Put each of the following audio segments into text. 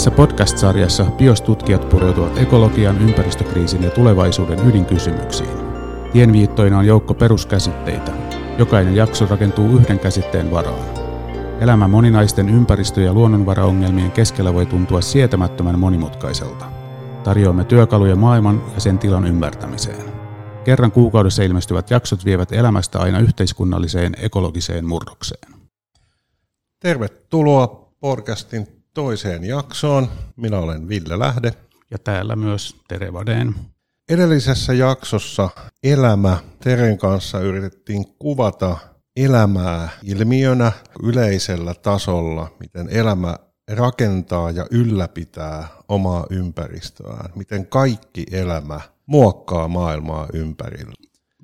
Tässä podcast-sarjassa biostutkijat pureutuvat ekologian, ympäristökriisin ja tulevaisuuden ydinkysymyksiin. Tienviittoina on joukko peruskäsitteitä. Jokainen jakso rakentuu yhden käsitteen varaan. Elämä moninaisten ympäristö- ja luonnonvaraongelmien keskellä voi tuntua sietämättömän monimutkaiselta. Tarjoamme työkaluja maailman ja sen tilan ymmärtämiseen. Kerran kuukaudessa ilmestyvät jaksot vievät elämästä aina yhteiskunnalliseen ekologiseen murrokseen. Tervetuloa podcastin toiseen jaksoon. Minä olen Ville Lähde. Ja täällä myös Tere Vadeen. Edellisessä jaksossa elämä Teren kanssa yritettiin kuvata elämää ilmiönä yleisellä tasolla, miten elämä rakentaa ja ylläpitää omaa ympäristöään, miten kaikki elämä muokkaa maailmaa ympärillä.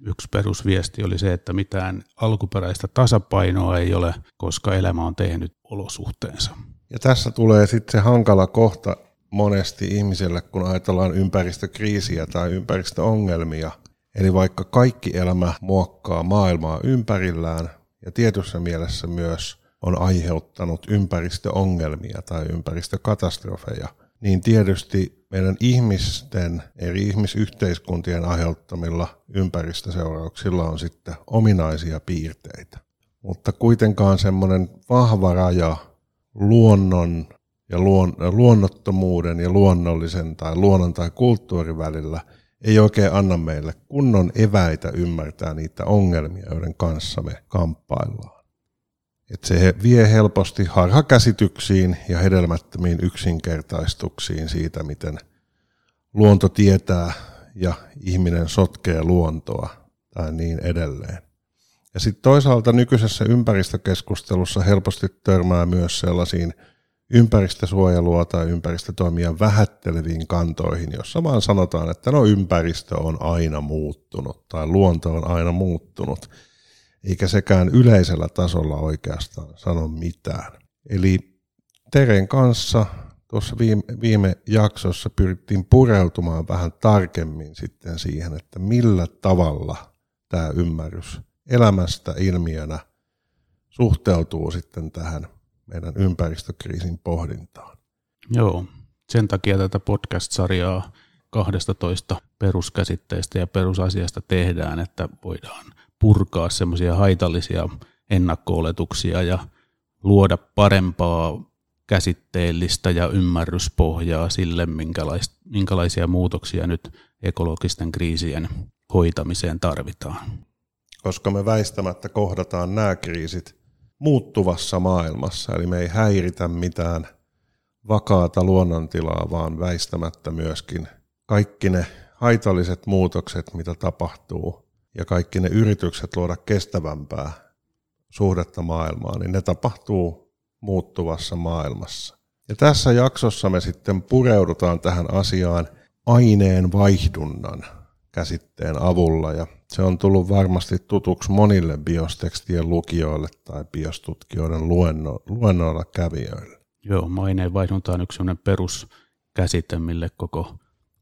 Yksi perusviesti oli se, että mitään alkuperäistä tasapainoa ei ole, koska elämä on tehnyt olosuhteensa. Ja tässä tulee sitten se hankala kohta monesti ihmiselle, kun ajatellaan ympäristökriisiä tai ympäristöongelmia. Eli vaikka kaikki elämä muokkaa maailmaa ympärillään ja tietyssä mielessä myös on aiheuttanut ympäristöongelmia tai ympäristökatastrofeja, niin tietysti meidän ihmisten, eri ihmisyhteiskuntien aiheuttamilla ympäristöseurauksilla on sitten ominaisia piirteitä. Mutta kuitenkaan semmoinen vahva raja luonnon ja luon, luonnottomuuden ja luonnollisen tai luonnon tai kulttuurin välillä ei oikein anna meille kunnon eväitä ymmärtää niitä ongelmia, joiden kanssa me kamppaillaan. Et se vie helposti harhakäsityksiin ja hedelmättömiin yksinkertaistuksiin siitä, miten luonto tietää ja ihminen sotkee luontoa tai niin edelleen. Ja sitten toisaalta nykyisessä ympäristökeskustelussa helposti törmää myös sellaisiin ympäristösuojelua tai ympäristötoimia vähätteleviin kantoihin, jossa vaan sanotaan, että no ympäristö on aina muuttunut tai luonto on aina muuttunut, eikä sekään yleisellä tasolla oikeastaan sano mitään. Eli Teren kanssa tuossa viime, viime jaksossa pyrittiin pureutumaan vähän tarkemmin sitten siihen, että millä tavalla tämä ymmärrys elämästä ilmiönä suhteutuu sitten tähän meidän ympäristökriisin pohdintaan. Joo, sen takia tätä podcast-sarjaa 12 peruskäsitteistä ja perusasiasta tehdään, että voidaan purkaa semmoisia haitallisia ennakko ja luoda parempaa käsitteellistä ja ymmärryspohjaa sille, minkälaisia muutoksia nyt ekologisten kriisien hoitamiseen tarvitaan koska me väistämättä kohdataan nämä kriisit muuttuvassa maailmassa, eli me ei häiritä mitään vakaata luonnontilaa, vaan väistämättä myöskin kaikki ne haitalliset muutokset, mitä tapahtuu, ja kaikki ne yritykset luoda kestävämpää suhdetta maailmaan, niin ne tapahtuu muuttuvassa maailmassa. Ja tässä jaksossa me sitten pureudutaan tähän asiaan aineen vaihdunnan käsitteen avulla, ja se on tullut varmasti tutuksi monille biostekstien lukijoille tai biostutkijoiden luenno, luennoilla kävijöille. Joo, maineenvaihdunta on yksi peruskäsite, mille koko,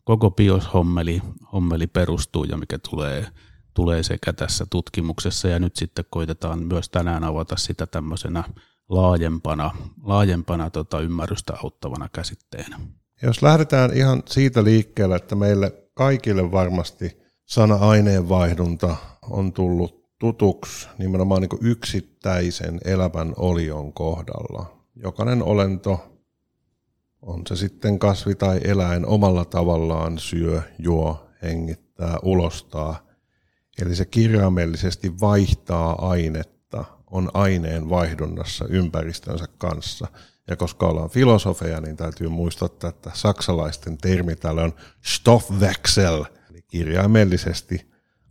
koko bioshommeli hommeli perustuu ja mikä tulee, tulee sekä tässä tutkimuksessa ja nyt sitten koitetaan myös tänään avata sitä tämmöisenä laajempana, laajempana tota ymmärrystä auttavana käsitteenä. Jos lähdetään ihan siitä liikkeelle, että meille kaikille varmasti – sana aineenvaihdunta on tullut tutuksi nimenomaan niin yksittäisen elämän olion kohdalla. Jokainen olento, on se sitten kasvi tai eläin, omalla tavallaan syö, juo, hengittää, ulostaa. Eli se kirjaimellisesti vaihtaa ainetta, on aineen vaihdunnassa ympäristönsä kanssa. Ja koska ollaan filosofeja, niin täytyy muistuttaa, että saksalaisten termi täällä on Stoffwechsel – kirjaimellisesti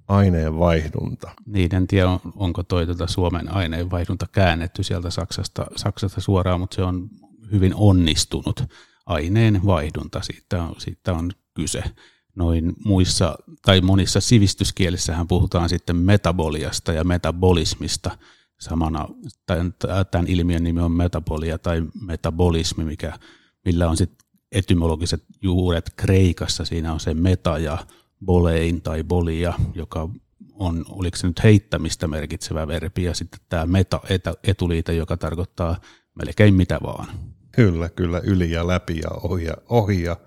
aineenvaihdunta. Niin, en tiedä onko toi tuota Suomen aineenvaihdunta käännetty sieltä Saksasta, Saksasta suoraan, mutta se on hyvin onnistunut aineenvaihdunta, siitä on, siitä on kyse. Noin muissa tai monissa sivistyskielissähän puhutaan sitten metaboliasta ja metabolismista samana, tämän, tämän ilmiön nimi on metabolia tai metabolismi, mikä, millä on sitten etymologiset juuret Kreikassa, siinä on se meta ja bolein tai bolia, joka on, oliko se nyt heittämistä merkitsevä verbi, ja sitten tämä meta-etuliite, joka tarkoittaa melkein mitä vaan. Kyllä, kyllä, yli ja läpi ja ohi ja, ohi ja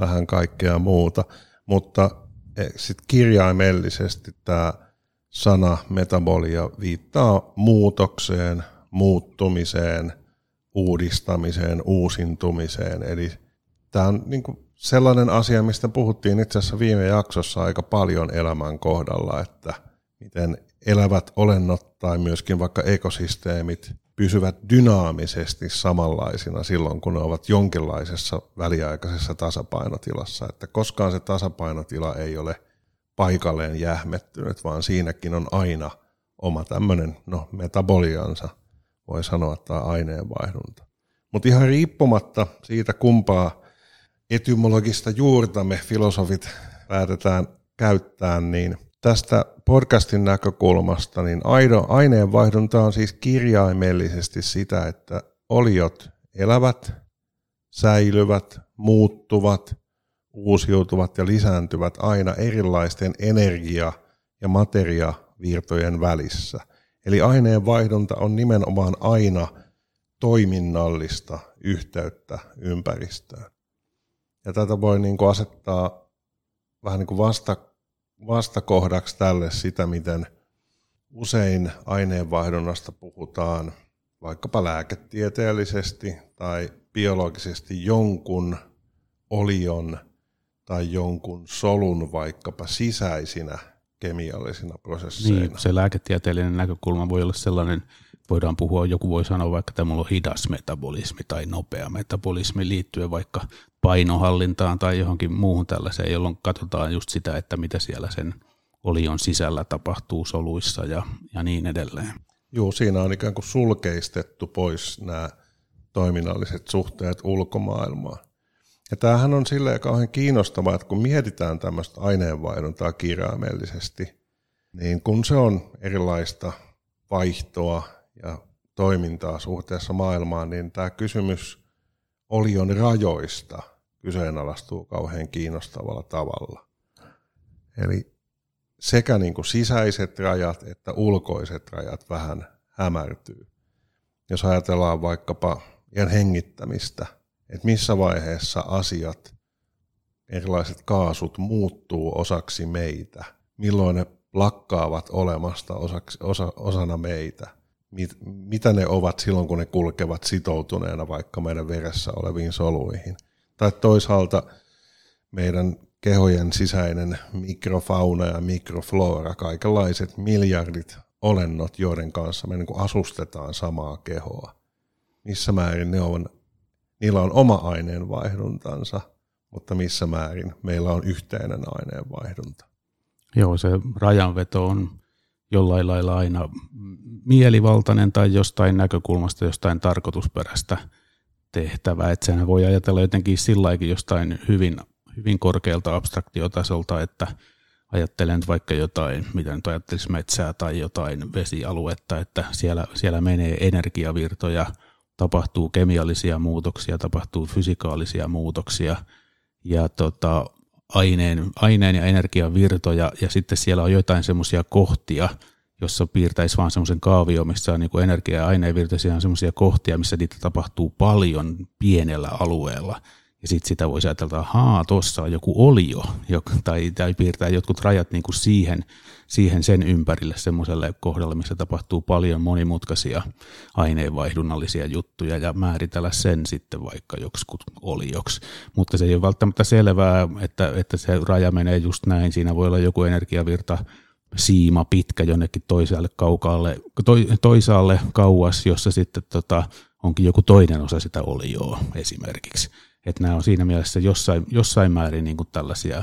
vähän kaikkea muuta. Mutta e, sitten kirjaimellisesti tämä sana metabolia viittaa muutokseen, muuttumiseen, uudistamiseen, uusintumiseen. Eli tämä on niin sellainen asia, mistä puhuttiin itse asiassa viime jaksossa aika paljon elämän kohdalla, että miten elävät olennot tai myöskin vaikka ekosysteemit pysyvät dynaamisesti samanlaisina silloin, kun ne ovat jonkinlaisessa väliaikaisessa tasapainotilassa. Että koskaan se tasapainotila ei ole paikalleen jähmettynyt, vaan siinäkin on aina oma tämmöinen no, metaboliansa, voi sanoa, tämä aineenvaihdunta. Mutta ihan riippumatta siitä, kumpaa etymologista juurta me filosofit päätetään käyttää, niin tästä podcastin näkökulmasta, niin aido, aineenvaihdunta on siis kirjaimellisesti sitä, että oliot elävät, säilyvät, muuttuvat, uusiutuvat ja lisääntyvät aina erilaisten energia- ja materiavirtojen välissä. Eli aineenvaihdunta on nimenomaan aina toiminnallista yhteyttä ympäristöön. Ja tätä voi niin kuin asettaa vähän niin kuin vasta, vastakohdaksi tälle sitä, miten usein aineenvaihdunnasta puhutaan vaikkapa lääketieteellisesti tai biologisesti jonkun olion tai jonkun solun vaikkapa sisäisinä kemiallisina prosesseina. Niin, se lääketieteellinen näkökulma voi olla sellainen, voidaan puhua, joku voi sanoa vaikka, että mulla on hidas metabolismi tai nopea metabolismi liittyen vaikka painohallintaan tai johonkin muuhun tällaiseen, jolloin katsotaan just sitä, että mitä siellä sen olion sisällä tapahtuu soluissa ja, ja niin edelleen. Joo, siinä on ikään kuin sulkeistettu pois nämä toiminnalliset suhteet ulkomaailmaan. Ja tämähän on silleen kauhean kiinnostavaa, että kun mietitään tämmöistä aineenvaihduntaa kirjaimellisesti, niin kun se on erilaista vaihtoa ja toimintaa suhteessa maailmaan, niin tämä kysymys olion rajoista kyseenalaistuu kauhean kiinnostavalla tavalla. Eli sekä niin kuin sisäiset rajat että ulkoiset rajat vähän hämärtyy. Jos ajatellaan vaikkapa ihan hengittämistä, että missä vaiheessa asiat, erilaiset kaasut muuttuu osaksi meitä, milloin ne lakkaavat olemasta osaksi, osa, osana meitä mit, mitä ne ovat silloin, kun ne kulkevat sitoutuneena vaikka meidän veressä oleviin soluihin. Tai toisaalta meidän kehojen sisäinen mikrofauna ja mikroflora, kaikenlaiset miljardit olennot, joiden kanssa me niin asustetaan samaa kehoa. Missä määrin ne on, niillä on oma aineenvaihduntansa, mutta missä määrin meillä on yhteinen aineenvaihdunta. Joo, se rajanveto on jollain lailla aina mielivaltainen tai jostain näkökulmasta jostain tarkoitusperäistä tehtävää. Että sehän voi ajatella jotenkin sillä jostain hyvin, hyvin korkealta abstraktiotasolta, että ajattelen vaikka jotain, mitä nyt ajattelisi metsää tai jotain vesialuetta, että siellä, siellä menee energiavirtoja, tapahtuu kemiallisia muutoksia, tapahtuu fysikaalisia muutoksia ja tota, aineen, aineen ja energian virtoja, ja sitten siellä on jotain semmoisia kohtia, jossa piirtäisi vaan semmoisen kaavio, missä on niin energia- ja aineenvirtoisia on semmoisia kohtia, missä niitä tapahtuu paljon pienellä alueella. Ja sitten sitä voisi ajatella, että haa, tuossa on joku olio, tai, tai piirtää jotkut rajat niin kuin siihen, siihen sen ympärille semmoiselle kohdalle, missä tapahtuu paljon monimutkaisia aineenvaihdunnallisia juttuja ja määritellä sen sitten vaikka joksikut olioksi. Mutta se ei ole välttämättä selvää, että, että se raja menee just näin. Siinä voi olla joku energiavirta, siima pitkä jonnekin toisaalle kaukaalle, to, toisaalle kauas, jossa sitten tota, onkin joku toinen osa sitä olioa esimerkiksi. Että nämä on siinä mielessä jossain, jossain määrin niin kuin tällaisia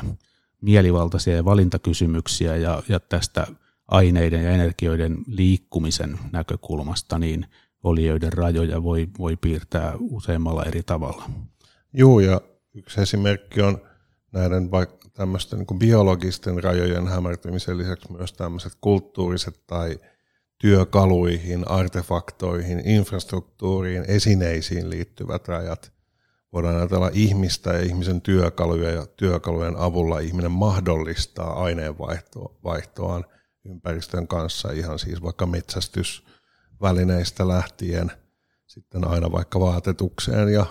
mielivaltaisia valintakysymyksiä ja, ja tästä aineiden ja energioiden liikkumisen näkökulmasta, niin olioiden rajoja voi, voi piirtää useammalla eri tavalla. Joo, ja yksi esimerkki on näiden vaikka tämmöisten niin biologisten rajojen hämärtymisen lisäksi myös tämmöiset kulttuuriset tai työkaluihin, artefaktoihin, infrastruktuuriin, esineisiin liittyvät rajat voidaan ajatella ihmistä ja ihmisen työkaluja ja työkalujen avulla ihminen mahdollistaa aineenvaihtoaan ympäristön kanssa ihan siis vaikka metsästysvälineistä lähtien sitten aina vaikka vaatetukseen ja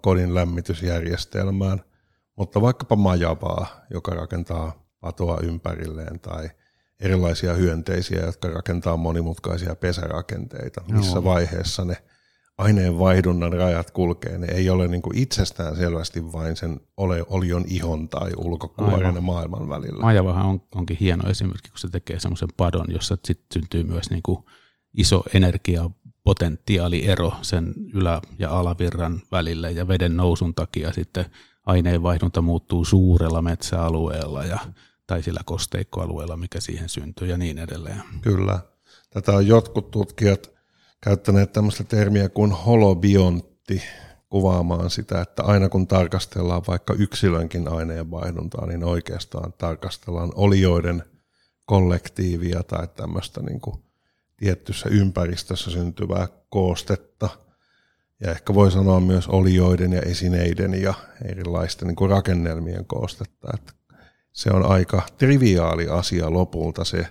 kodin lämmitysjärjestelmään, mutta vaikkapa majavaa, joka rakentaa patoa ympärilleen tai erilaisia hyönteisiä, jotka rakentaa monimutkaisia pesärakenteita, missä vaiheessa ne aineenvaihdunnan rajat kulkee, ne ei ole niin kuin itsestään selvästi vain sen ole, olion ihon tai ulkokuoren maailman välillä. Majavahan on, onkin hieno esimerkki, kun se tekee semmoisen padon, jossa sitten syntyy myös niin kuin iso energiapotentiaaliero sen ylä- ja alavirran välillä ja veden nousun takia sitten aineenvaihdunta muuttuu suurella metsäalueella ja, tai sillä kosteikkoalueella, mikä siihen syntyy ja niin edelleen. Kyllä. Tätä on jotkut tutkijat käyttäneet tämmöistä termiä kuin holobiontti kuvaamaan sitä, että aina kun tarkastellaan vaikka yksilönkin aineenvaihduntaa, niin oikeastaan tarkastellaan olioiden kollektiivia tai tämmöistä niin kuin tiettyssä ympäristössä syntyvää koostetta. Ja ehkä voi sanoa myös olioiden ja esineiden ja erilaisten niin kuin rakennelmien koostetta. Että se on aika triviaali asia lopulta se,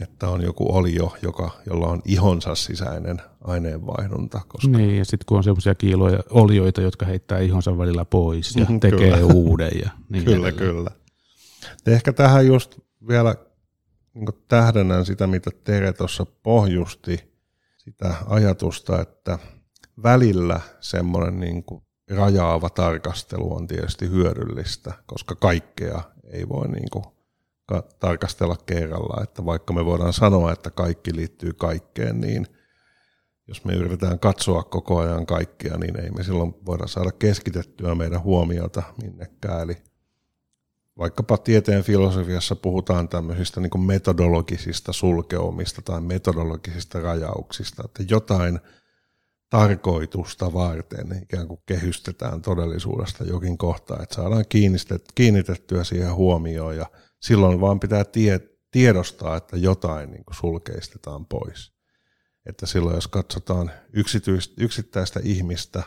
että on joku olio, joka, jolla on ihonsa sisäinen aineenvaihdunta. Koska... Niin, ja sitten kun on sellaisia kiiloja, olioita, jotka heittää ihonsa välillä pois ja mm, tekee kyllä. uuden. Ja niin kyllä, edelleen. kyllä. Ja ehkä tähän just vielä niin tähdennän sitä, mitä Tere tuossa pohjusti, sitä ajatusta, että välillä semmoinen niin rajaava tarkastelu on tietysti hyödyllistä, koska kaikkea ei voi niin kuin tarkastella kerralla. Että vaikka me voidaan sanoa, että kaikki liittyy kaikkeen, niin jos me yritetään katsoa koko ajan kaikkea, niin ei me silloin voida saada keskitettyä meidän huomiota minnekään. Eli vaikkapa tieteen filosofiassa puhutaan tämmöisistä niin metodologisista sulkeumista tai metodologisista rajauksista, että jotain tarkoitusta varten ikään kuin kehystetään todellisuudesta jokin kohta, että saadaan kiinnitettyä siihen huomioon ja silloin vaan pitää tie, tiedostaa, että jotain niin sulkeistetaan pois. Että silloin jos katsotaan yksittäistä ihmistä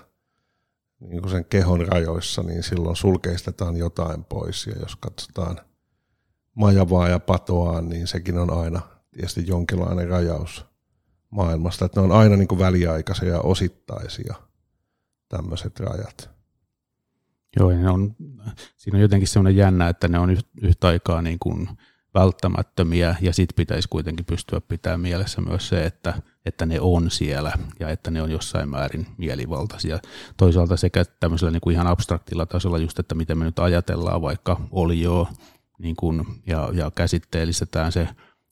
niin kuin sen kehon rajoissa, niin silloin sulkeistetaan jotain pois. Ja jos katsotaan majavaa ja patoa, niin sekin on aina tietysti jonkinlainen rajaus maailmasta. Että ne on aina niin kuin väliaikaisia ja osittaisia tämmöiset rajat. Joo, ja ne on, siinä on jotenkin semmoinen jännä, että ne on yhtä aikaa niin kuin välttämättömiä ja sitten pitäisi kuitenkin pystyä pitämään mielessä myös se, että, että ne on siellä ja että ne on jossain määrin mielivaltaisia. Toisaalta sekä tämmöisellä niin kuin ihan abstraktilla tasolla just, että miten me nyt ajatellaan vaikka olioa niin kuin, ja, ja käsitteellistetään se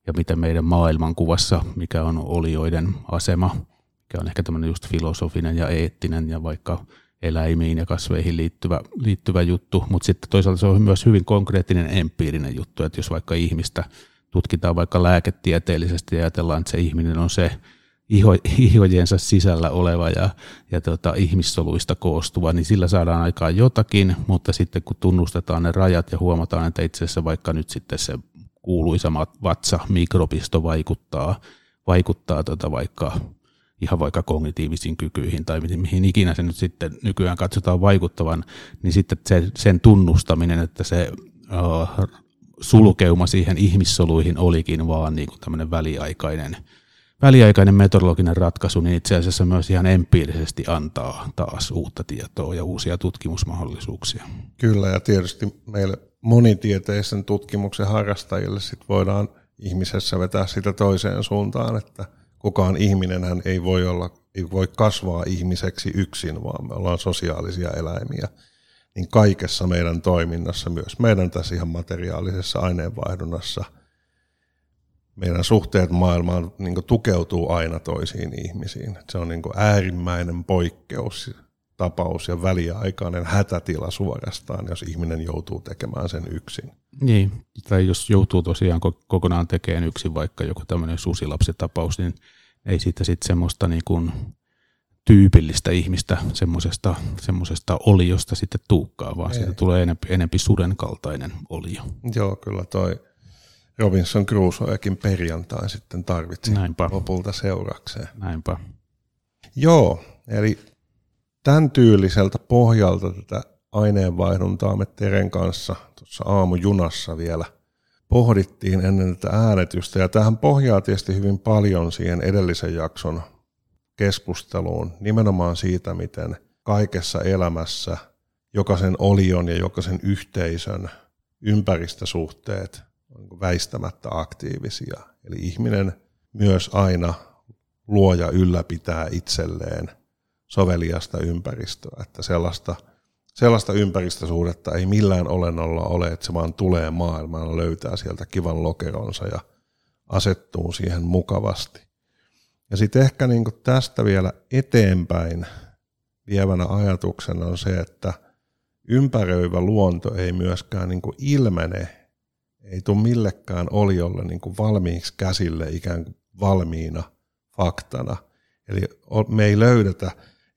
ja miten meidän maailmankuvassa, mikä on olioiden asema, mikä on ehkä tämmöinen just filosofinen ja eettinen ja vaikka eläimiin ja kasveihin liittyvä, liittyvä juttu, mutta sitten toisaalta se on myös hyvin konkreettinen empiirinen juttu, että jos vaikka ihmistä tutkitaan vaikka lääketieteellisesti ja ajatellaan, että se ihminen on se iho, ihojensa sisällä oleva ja, ja tota, ihmissoluista koostuva, niin sillä saadaan aikaan jotakin, mutta sitten kun tunnustetaan ne rajat ja huomataan, että itse asiassa vaikka nyt sitten se kuuluisa vatsa mikrobisto vaikuttaa, vaikuttaa tota vaikka ihan vaikka kognitiivisiin kykyihin tai mihin ikinä se nyt sitten nykyään katsotaan vaikuttavan, niin sitten se, sen tunnustaminen, että se uh, sulkeuma siihen ihmissoluihin olikin vaan niin kuin tämmöinen väliaikainen, väliaikainen metodologinen ratkaisu, niin itse asiassa myös ihan empiirisesti antaa taas uutta tietoa ja uusia tutkimusmahdollisuuksia. Kyllä, ja tietysti meille monitieteisen tutkimuksen harrastajille sit voidaan ihmisessä vetää sitä toiseen suuntaan, että – kukaan ihminen hän ei voi, olla, ei voi kasvaa ihmiseksi yksin, vaan me ollaan sosiaalisia eläimiä. Niin kaikessa meidän toiminnassa, myös meidän tässä ihan materiaalisessa aineenvaihdunnassa, meidän suhteet maailmaan niin tukeutuu aina toisiin ihmisiin. Se on niin äärimmäinen poikkeus, tapaus ja väliaikainen hätätila suorastaan, jos ihminen joutuu tekemään sen yksin. Niin, tai jos joutuu tosiaan kokonaan tekemään yksin vaikka joku tämmöinen susilapsitapaus, niin ei siitä sitten semmoista niin kuin tyypillistä ihmistä semmoisesta, semmoisesta oliosta sitten tuukkaa, vaan ei. siitä tulee enempi, enempi suden kaltainen olio. Joo, kyllä toi Robinson Crusoekin perjantai sitten tarvitsi Näinpä. lopulta seurakseen. Näinpä. Joo, eli tämän tyyliseltä pohjalta tätä aineenvaihduntaa me Teren kanssa tuossa aamujunassa vielä pohdittiin ennen tätä äänetystä. Ja tähän pohjaa tietysti hyvin paljon siihen edellisen jakson keskusteluun nimenomaan siitä, miten kaikessa elämässä jokaisen olion ja jokaisen yhteisön ympäristösuhteet on niin väistämättä aktiivisia. Eli ihminen myös aina luo ja ylläpitää itselleen soveliasta ympäristöä, että sellaista, sellaista ympäristösuhdetta ei millään olennolla ole, että se vaan tulee maailmaan, löytää sieltä kivan lokeronsa ja asettuu siihen mukavasti. Ja sitten ehkä niin tästä vielä eteenpäin vievänä ajatuksena on se, että ympäröivä luonto ei myöskään niin ilmene, ei tule millekään oliolle niin valmiiksi käsille ikään kuin valmiina faktana. Eli me ei löydetä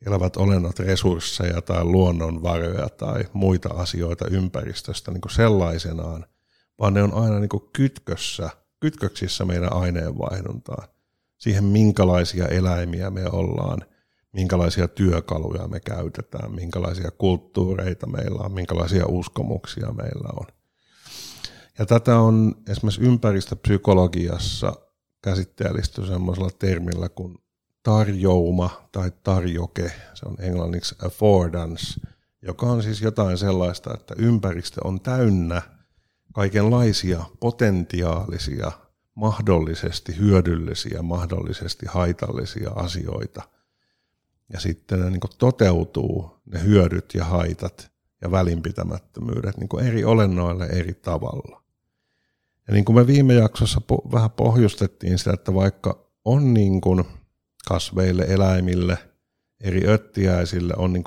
elävät olennot resursseja tai luonnonvaroja tai muita asioita ympäristöstä niin sellaisenaan, vaan ne on aina niin kytkössä, kytköksissä meidän aineenvaihduntaan siihen, minkälaisia eläimiä me ollaan, minkälaisia työkaluja me käytetään, minkälaisia kulttuureita meillä on, minkälaisia uskomuksia meillä on. Ja tätä on esimerkiksi ympäristöpsykologiassa käsitteellisty semmoisella termillä kuin tarjouma tai tarjoke, se on englanniksi affordance, joka on siis jotain sellaista, että ympäristö on täynnä kaikenlaisia potentiaalisia mahdollisesti hyödyllisiä, mahdollisesti haitallisia asioita. Ja sitten ne niin toteutuu, ne hyödyt ja haitat ja välinpitämättömyydet niin eri olennoille eri tavalla. Ja niin kuin me viime jaksossa po- vähän pohjustettiin sitä, että vaikka on niin kuin kasveille, eläimille, eri öttiäisille on niin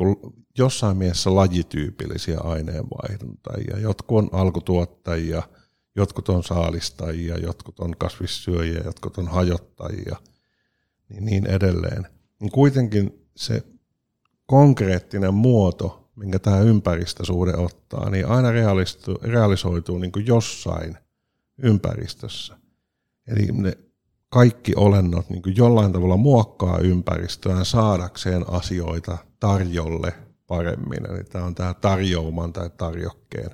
jossain mielessä lajityypillisiä aineenvaihduntajia. Jotkut on alkutuottajia – jotkut on saalistajia, jotkut on kasvissyöjiä, jotkut on hajottajia, niin, niin edelleen. Niin kuitenkin se konkreettinen muoto, minkä tämä ympäristösuhde ottaa, niin aina realisoituu niin jossain ympäristössä. Eli ne kaikki olennot niin kuin jollain tavalla muokkaa ympäristöään saadakseen asioita tarjolle paremmin. Eli tämä on tämä tarjouman tai tarjokkeen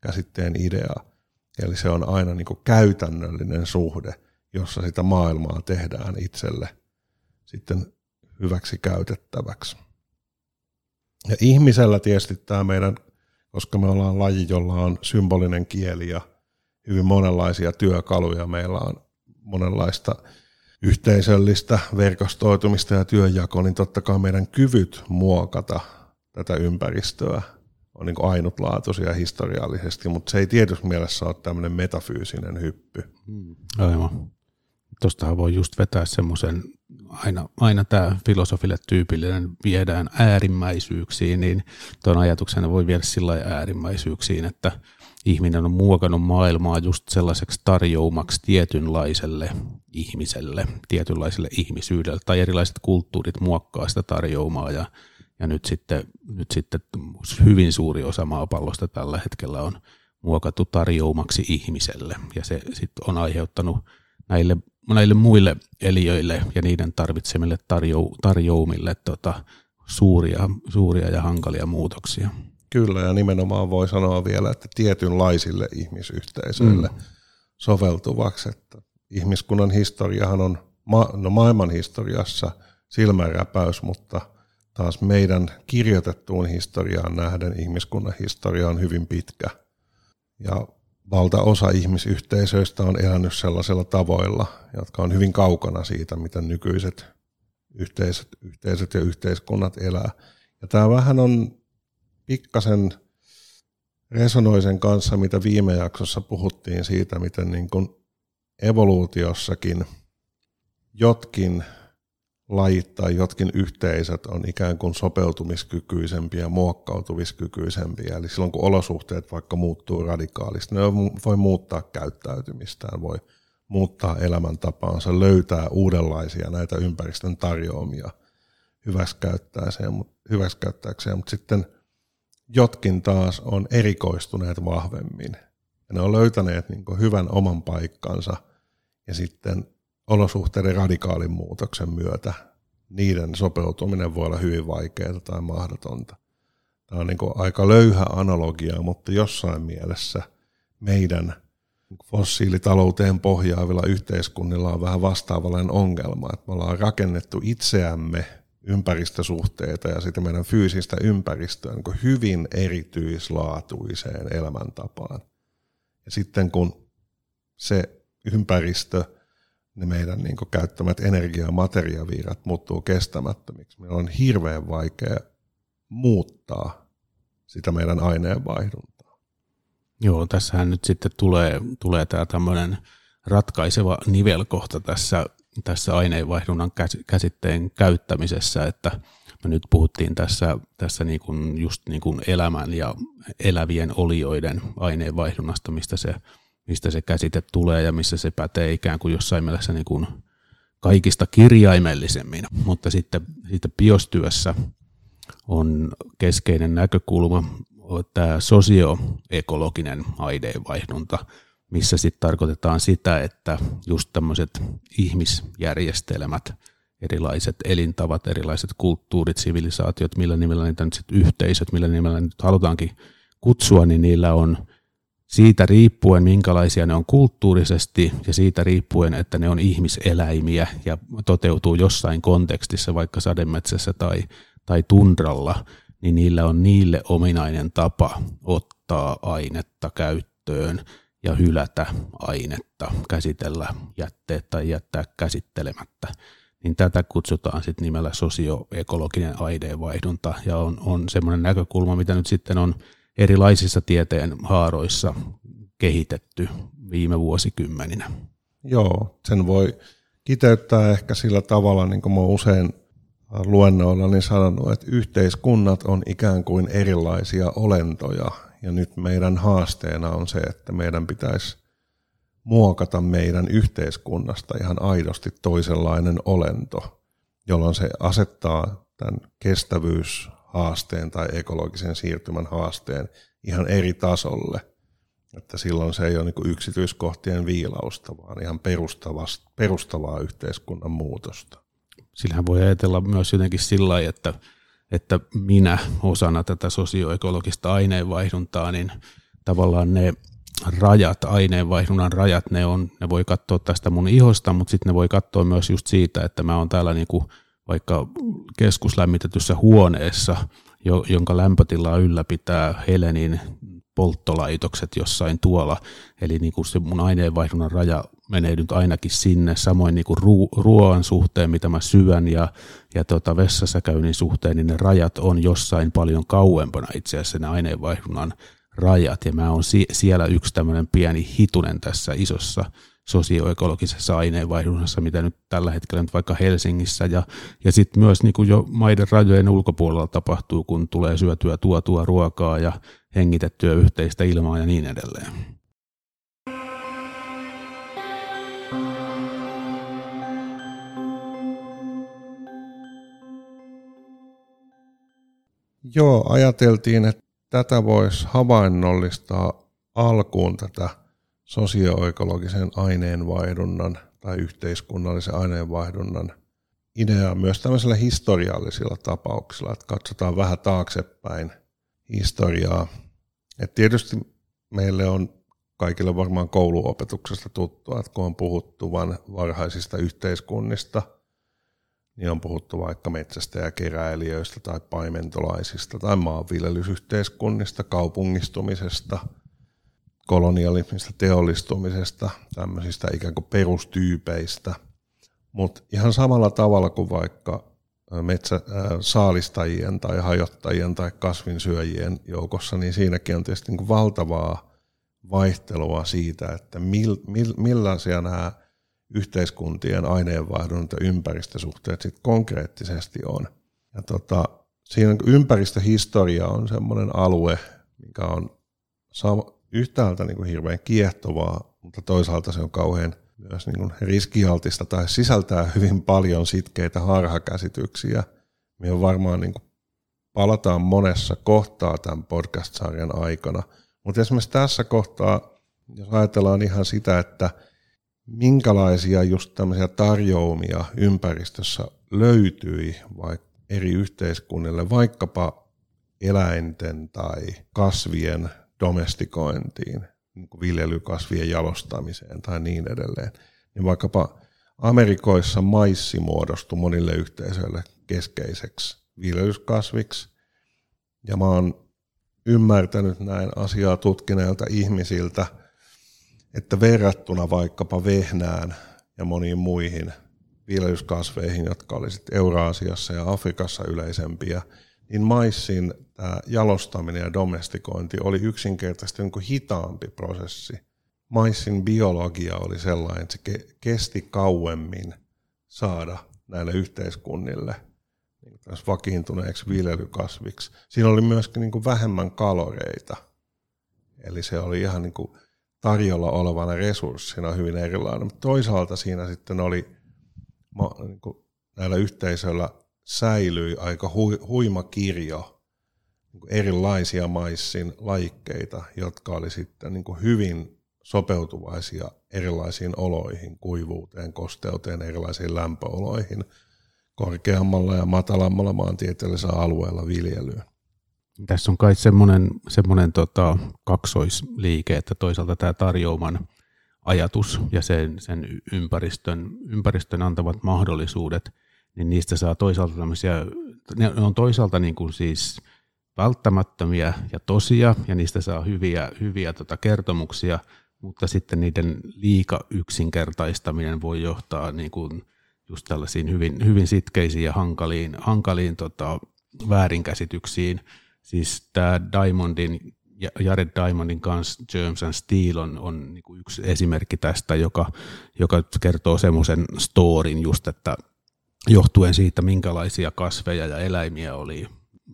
käsitteen idea. Eli se on aina niin kuin käytännöllinen suhde, jossa sitä maailmaa tehdään itselle sitten hyväksi käytettäväksi. Ja ihmisellä tietysti tämä meidän, koska me ollaan laji, jolla on symbolinen kieli ja hyvin monenlaisia työkaluja, meillä on monenlaista yhteisöllistä verkostoitumista ja työnjakoa, niin totta kai meidän kyvyt muokata tätä ympäristöä on niin ainutlaatuisia historiallisesti, mutta se ei tietysti mielessä ole tämmöinen metafyysinen hyppy. Hmm. Aivan. Tuostahan voi just vetää semmoisen, aina, aina tämä filosofille tyypillinen viedään äärimmäisyyksiin, niin tuon ajatuksena voi viedä sillä äärimmäisyyksiin, että ihminen on muokannut maailmaa just sellaiseksi tarjoumaksi tietynlaiselle ihmiselle, tietynlaiselle ihmisyydelle, tai erilaiset kulttuurit muokkaa sitä tarjoumaa, ja ja nyt sitten, nyt sitten hyvin suuri osa maapallosta tällä hetkellä on muokattu tarjoumaksi ihmiselle. Ja se sitten on aiheuttanut näille, näille muille eliöille ja niiden tarvitsemille tarjou, tarjoumille tota, suuria, suuria ja hankalia muutoksia. Kyllä, ja nimenomaan voi sanoa vielä, että tietynlaisille ihmisyhteisöille mm. soveltuvaksi. Että ihmiskunnan historiahan on ma- no maailman historiassa silmänräpäys, mutta – taas meidän kirjoitettuun historiaan nähden ihmiskunnan historia on hyvin pitkä. Ja valtaosa ihmisyhteisöistä on elänyt sellaisilla tavoilla, jotka on hyvin kaukana siitä, miten nykyiset yhteisöt, yhteisöt ja yhteiskunnat elää. Ja tämä vähän on pikkasen resonoisen kanssa, mitä viime jaksossa puhuttiin siitä, miten niin kuin evoluutiossakin jotkin lajit tai jotkin yhteisöt on ikään kuin sopeutumiskykyisempiä, muokkautumiskykyisempiä. Eli silloin kun olosuhteet vaikka muuttuu radikaalisti, ne voi muuttaa käyttäytymistään, voi muuttaa elämäntapaansa, löytää uudenlaisia näitä ympäristön tarjoamia hyväksikäyttääkseen, mutta sitten jotkin taas on erikoistuneet vahvemmin. Ja ne on löytäneet niin hyvän oman paikkansa ja sitten olosuhteiden radikaalin muutoksen myötä niiden sopeutuminen voi olla hyvin vaikeaa tai mahdotonta. Tämä on niin aika löyhä analogia, mutta jossain mielessä meidän fossiilitalouteen pohjaavilla yhteiskunnilla on vähän vastaavallinen ongelma, että me ollaan rakennettu itseämme ympäristösuhteita ja sitten meidän fyysistä ympäristöä niin hyvin erityislaatuiseen elämäntapaan. Ja sitten kun se ympäristö, ne meidän niin käyttämät energia- ja materiaviirat muuttuu kestämättömiksi, meillä on hirveän vaikea muuttaa sitä meidän aineenvaihduntaa. Joo, tässähän nyt sitten tulee, tulee tämä tämmöinen ratkaiseva nivelkohta tässä, tässä aineenvaihdunnan käsitteen käyttämisessä, että me nyt puhuttiin tässä, tässä niin kuin just niin kuin elämän ja elävien olioiden aineenvaihdunnasta, mistä se, mistä se käsite tulee ja missä se pätee ikään kuin jossain mielessä niin kuin kaikista kirjaimellisemmin, mutta sitten, sitten biostyössä on keskeinen näkökulma tämä sosioekologinen aineenvaihdunta, missä sitten tarkoitetaan sitä, että just tämmöiset ihmisjärjestelmät, erilaiset elintavat, erilaiset kulttuurit, sivilisaatiot, millä nimellä niitä nyt sitten yhteisöt, millä nimellä nyt halutaankin kutsua, niin niillä on siitä riippuen, minkälaisia ne on kulttuurisesti ja siitä riippuen, että ne on ihmiseläimiä ja toteutuu jossain kontekstissa, vaikka sademetsässä tai, tai tundralla, niin niillä on niille ominainen tapa ottaa ainetta käyttöön ja hylätä ainetta, käsitellä jätteet tai jättää käsittelemättä. Niin tätä kutsutaan sitten nimellä sosioekologinen aineenvaihdunta ja on, on semmoinen näkökulma, mitä nyt sitten on erilaisissa tieteen haaroissa kehitetty viime vuosikymmeninä. Joo, sen voi kiteyttää ehkä sillä tavalla, niin kuin mä usein luennoilla niin sanonut, että yhteiskunnat on ikään kuin erilaisia olentoja. Ja nyt meidän haasteena on se, että meidän pitäisi muokata meidän yhteiskunnasta ihan aidosti toisenlainen olento, jolloin se asettaa tämän kestävyyshaasteen tai ekologisen siirtymän haasteen ihan eri tasolle. Että silloin se ei ole niin yksityiskohtien viilausta, vaan ihan perustavaa yhteiskunnan muutosta sillähän voi ajatella myös jotenkin sillä lailla, että, että minä osana tätä sosioekologista aineenvaihduntaa, niin tavallaan ne rajat, aineenvaihdunnan rajat, ne, on, ne voi katsoa tästä mun ihosta, mutta sitten ne voi katsoa myös just siitä, että mä oon täällä niinku vaikka keskuslämmitetyssä huoneessa, jonka lämpötilaa ylläpitää Helenin polttolaitokset jossain tuolla. Eli niin kuin se mun aineenvaihdunnan raja menee nyt ainakin sinne, samoin niin kuin ruoan suhteen, mitä mä syön ja, ja tota vessassa käynnin suhteen, niin ne rajat on jossain paljon kauempana itse asiassa ne aineenvaihdunnan rajat, ja mä oon si- siellä yksi tämmöinen pieni hitunen tässä isossa sosioekologisessa aineenvaihdunnassa, mitä nyt tällä hetkellä nyt vaikka Helsingissä ja, ja sitten myös niin kuin jo maiden rajojen ulkopuolella tapahtuu, kun tulee syötyä tuotua ruokaa ja hengitettyä yhteistä ilmaa ja niin edelleen. Joo, ajateltiin, että tätä voisi havainnollistaa alkuun tätä sosioekologisen aineenvaihdunnan tai yhteiskunnallisen aineenvaihdunnan ideaa myös tämmöisillä historiallisilla tapauksilla, että katsotaan vähän taaksepäin historiaa. Et tietysti meille on kaikille varmaan kouluopetuksesta tuttua, että kun on puhuttu vain varhaisista yhteiskunnista – niin on puhuttu vaikka metsästä ja keräilijöistä tai paimentolaisista tai maanviljelysyhteiskunnista, kaupungistumisesta, kolonialismista, teollistumisesta, tämmöisistä ikään kuin perustyypeistä. Mutta ihan samalla tavalla kuin vaikka metsä, äh, saalistajien tai hajottajien tai kasvinsyöjien joukossa, niin siinäkin on tietysti niin valtavaa vaihtelua siitä, että mil, mil, millaisia nämä yhteiskuntien aineenvaihdon ja ympäristösuhteet sitten konkreettisesti on. Ja tota, siinä ympäristöhistoria on semmoinen alue, mikä on yhtäältä niin kuin hirveän kiehtovaa, mutta toisaalta se on kauhean myös niin kuin riskialtista tai sisältää hyvin paljon sitkeitä harhakäsityksiä, mihin varmaan niin kuin palataan monessa kohtaa tämän podcast-sarjan aikana. Mutta esimerkiksi tässä kohtaa, jos ajatellaan ihan sitä, että – minkälaisia just tämmöisiä tarjoumia ympäristössä löytyi vaikka eri yhteiskunnille, vaikkapa eläinten tai kasvien domestikointiin, niin viljelykasvien jalostamiseen tai niin edelleen. Niin vaikkapa Amerikoissa maissi muodostui monille yhteisöille keskeiseksi viljelyskasviksi. Ja mä oon ymmärtänyt näin asiaa tutkineilta ihmisiltä, että verrattuna vaikkapa vehnään ja moniin muihin viljelyskasveihin, jotka oli sitten Euraasiassa ja Afrikassa yleisempiä, niin maissin tämä jalostaminen ja domestikointi oli yksinkertaisesti niin kuin hitaampi prosessi. Maissin biologia oli sellainen, että se kesti kauemmin saada näille yhteiskunnille niin vakiintuneeksi viljelykasviksi. Siinä oli myöskin niin kuin vähemmän kaloreita. Eli se oli ihan niin kuin tarjolla olevana resurssina hyvin erilainen. Mutta toisaalta siinä sitten oli niin kuin näillä yhteisöillä säilyi aika hu, huima kirjo niin kuin erilaisia maissin lajikkeita, jotka oli sitten niin hyvin sopeutuvaisia erilaisiin oloihin, kuivuuteen, kosteuteen, erilaisiin lämpöoloihin, korkeammalla ja matalammalla maantieteellisellä alueella viljelyyn. Tässä on kai semmoinen, semmoinen tota, kaksoisliike, että toisaalta tämä tarjoaman ajatus ja sen, sen ympäristön, ympäristön antavat mahdollisuudet, niin niistä saa toisaalta tämmöisiä, ne on toisaalta niin kuin siis välttämättömiä ja tosia, ja niistä saa hyviä, hyviä tota kertomuksia, mutta sitten niiden liika yksinkertaistaminen voi johtaa niin kuin just tällaisiin hyvin, hyvin sitkeisiin ja hankaliin, hankaliin tota, väärinkäsityksiin. Siis tämä Diamondin, Jared Diamondin kanssa Germs and Steel on, on niin kuin yksi esimerkki tästä, joka, joka kertoo semmoisen storin just, että johtuen siitä, minkälaisia kasveja ja eläimiä oli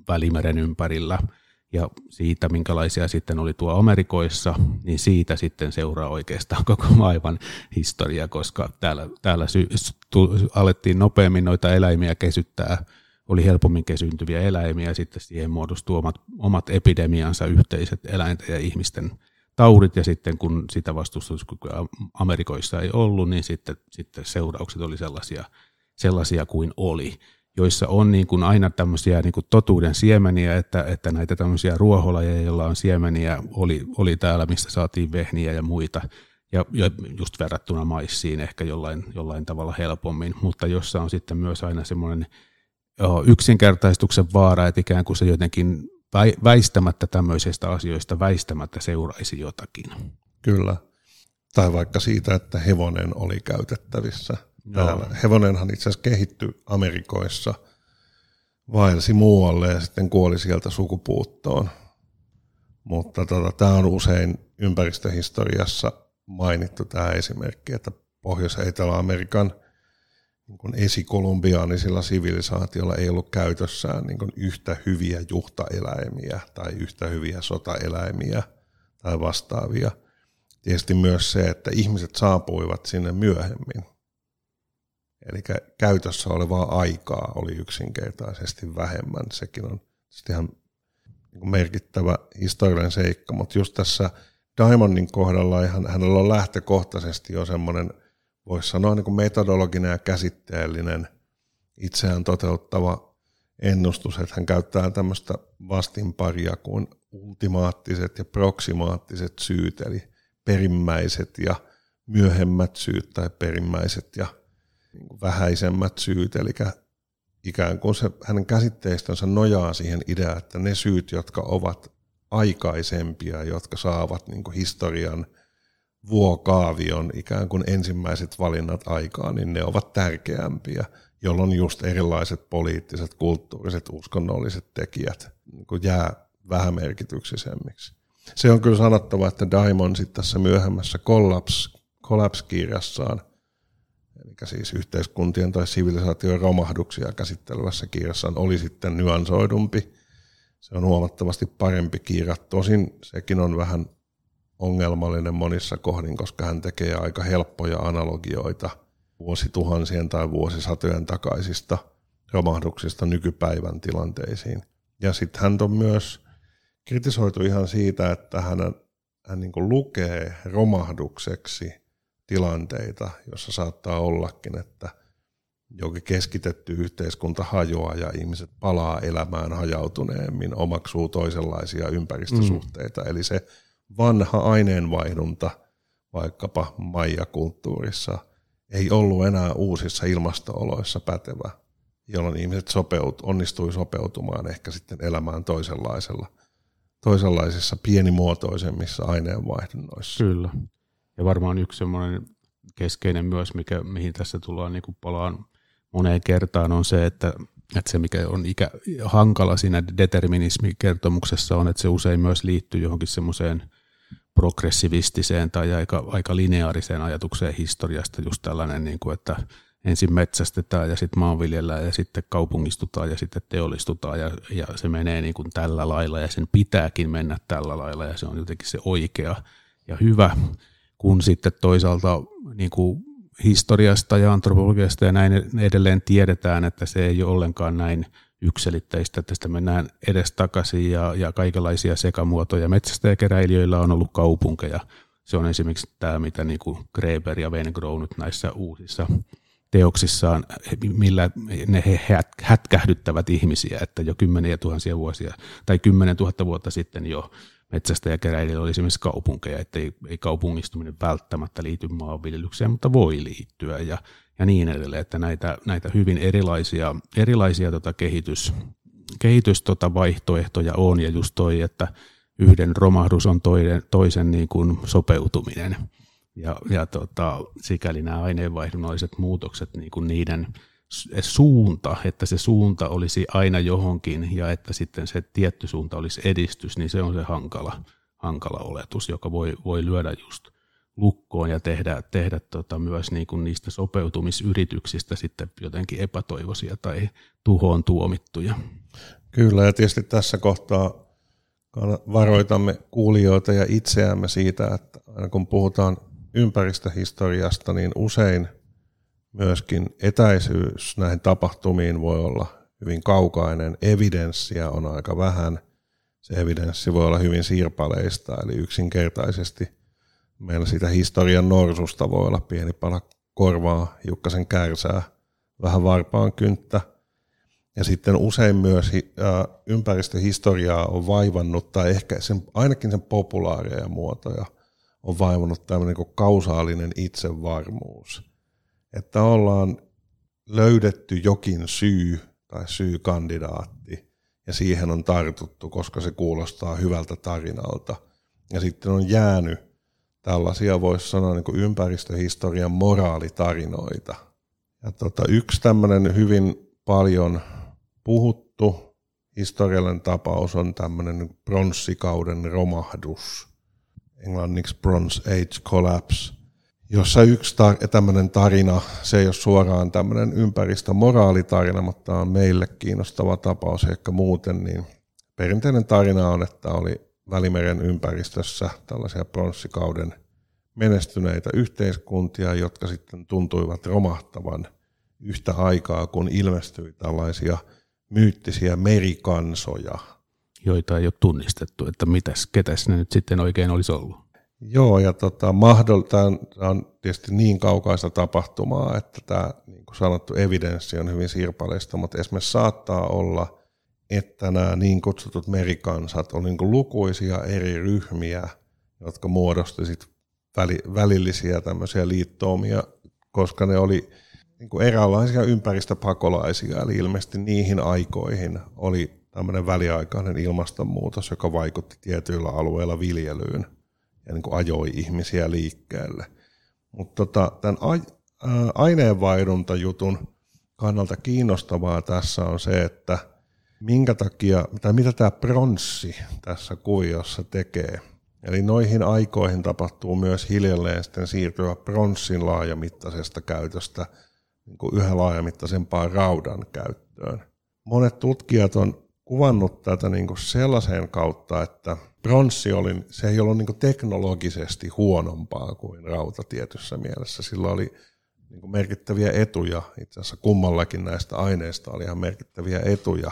Välimeren ympärillä – ja siitä, minkälaisia sitten oli tuo Amerikoissa, niin siitä sitten seuraa oikeastaan koko maailman historia, koska täällä, täällä sy- tu- alettiin nopeammin noita eläimiä kesyttää, oli helpommin kesyntyviä eläimiä, ja sitten siihen muodostuu omat, omat epidemiansa yhteiset eläinten ja ihmisten taudit, ja sitten kun sitä vastustuskykyä Amerikoissa ei ollut, niin sitten, sitten seuraukset oli sellaisia, sellaisia kuin oli joissa on niin kuin aina tämmöisiä niin kuin totuuden siemeniä, että, että näitä tämmöisiä ruoholajeja, joilla on siemeniä, oli, oli täällä, mistä saatiin vehniä ja muita, ja, ja just verrattuna maissiin ehkä jollain, jollain tavalla helpommin, mutta jossa on sitten myös aina semmoinen yksinkertaistuksen vaara, että ikään kuin se jotenkin väistämättä tämmöisistä asioista väistämättä seuraisi jotakin. Kyllä. Tai vaikka siitä, että hevonen oli käytettävissä täällä. Hevonenhan itse asiassa kehittyi Amerikoissa, vaelsi muualle ja sitten kuoli sieltä sukupuuttoon. Mutta tota, tämä on usein ympäristöhistoriassa mainittu tämä esimerkki, että Pohjois- Etelä-Amerikan niin esikolumbiaanisilla sivilisaatioilla ei ollut käytössään niin yhtä hyviä juhtaeläimiä tai yhtä hyviä sotaeläimiä tai vastaavia. Tietysti myös se, että ihmiset saapuivat sinne myöhemmin Eli käytössä olevaa aikaa oli yksinkertaisesti vähemmän. Sekin on ihan niin merkittävä historiallinen seikka, mutta just tässä Diamondin kohdalla ihan, hänellä on lähtökohtaisesti jo semmoinen, voisi sanoa niin kuin metodologinen ja käsitteellinen itseään toteuttava ennustus, että hän käyttää tämmöistä vastinparia kuin ultimaattiset ja proksimaattiset syyt, eli perimmäiset ja myöhemmät syyt tai perimmäiset ja niin vähäisemmät syyt, eli ikään kuin se, hänen käsitteistönsä nojaa siihen ideaan, että ne syyt, jotka ovat aikaisempia, jotka saavat niin historian vuokaavion ikään kuin ensimmäiset valinnat aikaan, niin ne ovat tärkeämpiä, jolloin just erilaiset poliittiset, kulttuuriset, uskonnolliset tekijät niin jää vähämerkityksisemmiksi. Se on kyllä sanottava, että Diamond sitten tässä myöhemmässä Collapse, Collapse-kirjassaan – eli siis yhteiskuntien tai sivilisaation romahduksia käsittelevässä kirjassa oli sitten nyansoidumpi. Se on huomattavasti parempi kirja. Tosin sekin on vähän ongelmallinen monissa kohdin, koska hän tekee aika helppoja analogioita vuosituhansien tai vuosisatojen takaisista romahduksista nykypäivän tilanteisiin. Ja sitten hän on myös kritisoitu ihan siitä, että hän, hän niin lukee romahdukseksi – tilanteita, jossa saattaa ollakin, että jokin keskitetty yhteiskunta hajoaa ja ihmiset palaa elämään hajautuneemmin, omaksuu toisenlaisia ympäristösuhteita. Mm. Eli se vanha aineenvaihdunta vaikkapa maijakulttuurissa ei ollut enää uusissa ilmastooloissa pätevä, jolloin ihmiset sopeut, onnistui sopeutumaan ehkä sitten elämään toisenlaisella, toisenlaisissa pienimuotoisemmissa aineenvaihdunnoissa. Kyllä. Ja varmaan yksi semmoinen keskeinen myös, mikä, mihin tässä tullaan niin kuin palaan moneen kertaan, on se, että, että se mikä on ikä, hankala siinä determinismikertomuksessa on, että se usein myös liittyy johonkin semmoiseen progressivistiseen tai aika, aika lineaariseen ajatukseen historiasta, just tällainen, niin kuin, että ensin metsästetään ja sitten maanviljellään ja sitten kaupungistutaan ja sitten teollistutaan ja, ja se menee niin kuin tällä lailla ja sen pitääkin mennä tällä lailla ja se on jotenkin se oikea ja hyvä, kun sitten toisaalta niin kuin historiasta ja antropologiasta ja näin edelleen tiedetään, että se ei ole ollenkaan näin ykselitteistä, että sitä mennään edes takaisin ja, ja kaikenlaisia sekamuotoja. Metsästäjäkeräilijöillä on ollut kaupunkeja. Se on esimerkiksi tämä, mitä niin kuin Greber ja Wengrow nyt näissä uusissa teoksissaan, millä ne he hätkähdyttävät ihmisiä, että jo kymmeniä tuhansia vuosia tai kymmenen tuhatta vuotta sitten jo metsästäjäkeräilijöillä oli esimerkiksi kaupunkeja, että ei, ei kaupungistuminen välttämättä liity maanviljelykseen, mutta voi liittyä ja, ja niin edelleen, että näitä, näitä hyvin erilaisia, erilaisia tota kehitys, kehitys tota vaihtoehtoja on ja just toi, että yhden romahdus on toinen, toisen niin kuin sopeutuminen. Ja, ja tota, sikäli nämä aineenvaihdunnalliset muutokset, niin kuin niiden suunta, että se suunta olisi aina johonkin ja että sitten se tietty suunta olisi edistys, niin se on se hankala, hankala oletus, joka voi, voi lyödä just lukkoon ja tehdä, tehdä tota myös niin kuin niistä sopeutumisyrityksistä sitten jotenkin epätoivoisia tai tuhoon tuomittuja. Kyllä, ja tietysti tässä kohtaa varoitamme kuulijoita ja itseämme siitä, että aina kun puhutaan ympäristöhistoriasta, niin usein myöskin etäisyys näihin tapahtumiin voi olla hyvin kaukainen, evidenssiä on aika vähän, se evidenssi voi olla hyvin sirpaleista, eli yksinkertaisesti meillä siitä historian norsusta voi olla pieni pala korvaa, Jukkasen kärsää, vähän varpaan kynttä. Ja sitten usein myös ympäristöhistoriaa on vaivannut, tai ehkä sen, ainakin sen populaareja muotoja on vaivannut tämmöinen kuin kausaalinen itsevarmuus – että ollaan löydetty jokin syy tai syykandidaatti ja siihen on tartuttu, koska se kuulostaa hyvältä tarinalta. Ja sitten on jäänyt tällaisia, voisi sanoa, niin kuin ympäristöhistorian moraalitarinoita. Ja tota, yksi tämmöinen hyvin paljon puhuttu historiallinen tapaus on tämmöinen pronssikauden romahdus, englanniksi Bronze Age Collapse, jossa yksi tar- tämmöinen tarina, se ei ole suoraan tämmöinen ympäristömoraalitarina, mutta on meille kiinnostava tapaus ehkä muuten, niin perinteinen tarina on, että oli Välimeren ympäristössä tällaisia pronssikauden menestyneitä yhteiskuntia, jotka sitten tuntuivat romahtavan yhtä aikaa, kun ilmestyi tällaisia myyttisiä merikansoja. Joita ei ole tunnistettu, että mitäs, ketäs ne nyt sitten oikein olisi ollut. Joo, ja tota, mahdoll- on tietysti niin kaukaista tapahtumaa, että tämä niin kuin sanottu evidenssi on hyvin sirpaleista, mutta esimerkiksi saattaa olla, että nämä niin kutsutut merikansat on niin kuin lukuisia eri ryhmiä, jotka muodostivat väli, välillisiä tämmöisiä liittoumia, koska ne oli niin kuin eräänlaisia ympäristöpakolaisia, eli ilmeisesti niihin aikoihin oli tämmöinen väliaikainen ilmastonmuutos, joka vaikutti tietyillä alueilla viljelyyn – ja niin kuin ajoi ihmisiä liikkeelle. Mutta tota, tämän aineenvaihduntajutun kannalta kiinnostavaa tässä on se, että minkä takia, tai mitä tämä pronssi tässä kuviossa tekee. Eli noihin aikoihin tapahtuu myös hiljalleen sitten siirtyä pronssin laajamittaisesta käytöstä niin kuin yhä laajamittaisempaan raudan käyttöön. Monet tutkijat on kuvannut tätä niin kuin sellaisen kautta, että bronssi oli, se ei ollut niin kuin teknologisesti huonompaa kuin rauta tietyssä mielessä. Sillä oli niin kuin merkittäviä etuja, itse asiassa kummallakin näistä aineista oli ihan merkittäviä etuja.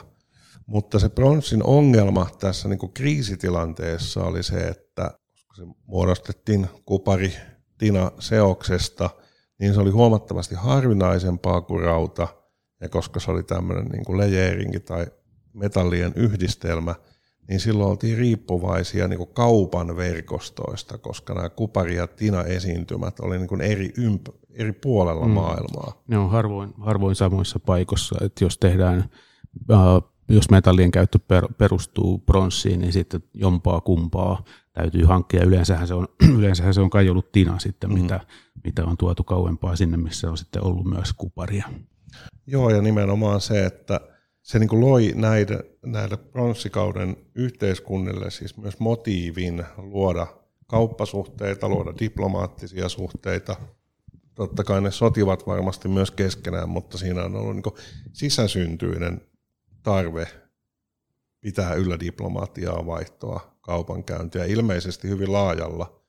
Mutta se bronssin ongelma tässä niin kuin kriisitilanteessa oli se, että koska se muodostettiin kupari tina seoksesta, niin se oli huomattavasti harvinaisempaa kuin rauta, ja koska se oli tämmöinen niin kuin lejeerinki tai metallien yhdistelmä, niin silloin oltiin riippuvaisia niin kaupan verkostoista, koska nämä kupari- ja tina-esiintymät oli niin eri, ymp- eri puolella mm. maailmaa. Ne on harvoin, harvoin samoissa paikoissa, että jos tehdään, äh, jos metallien käyttö per, perustuu pronssiin, niin sitten jompaa kumpaa täytyy hankkia. Yleensähän se on, yleensähän se on kai ollut tina sitten, mm. mitä, mitä on tuotu kauempaa sinne, missä on sitten ollut myös kuparia. Joo, ja nimenomaan se, että se niin kuin loi näille, näille pronssikauden yhteiskunnille siis myös motiivin luoda kauppasuhteita, luoda diplomaattisia suhteita. Totta kai ne sotivat varmasti myös keskenään, mutta siinä on ollut niin sisäsyntyinen tarve pitää yllä diplomaattiaa vaihtoa, kaupankäyntiä, ilmeisesti hyvin laajalla.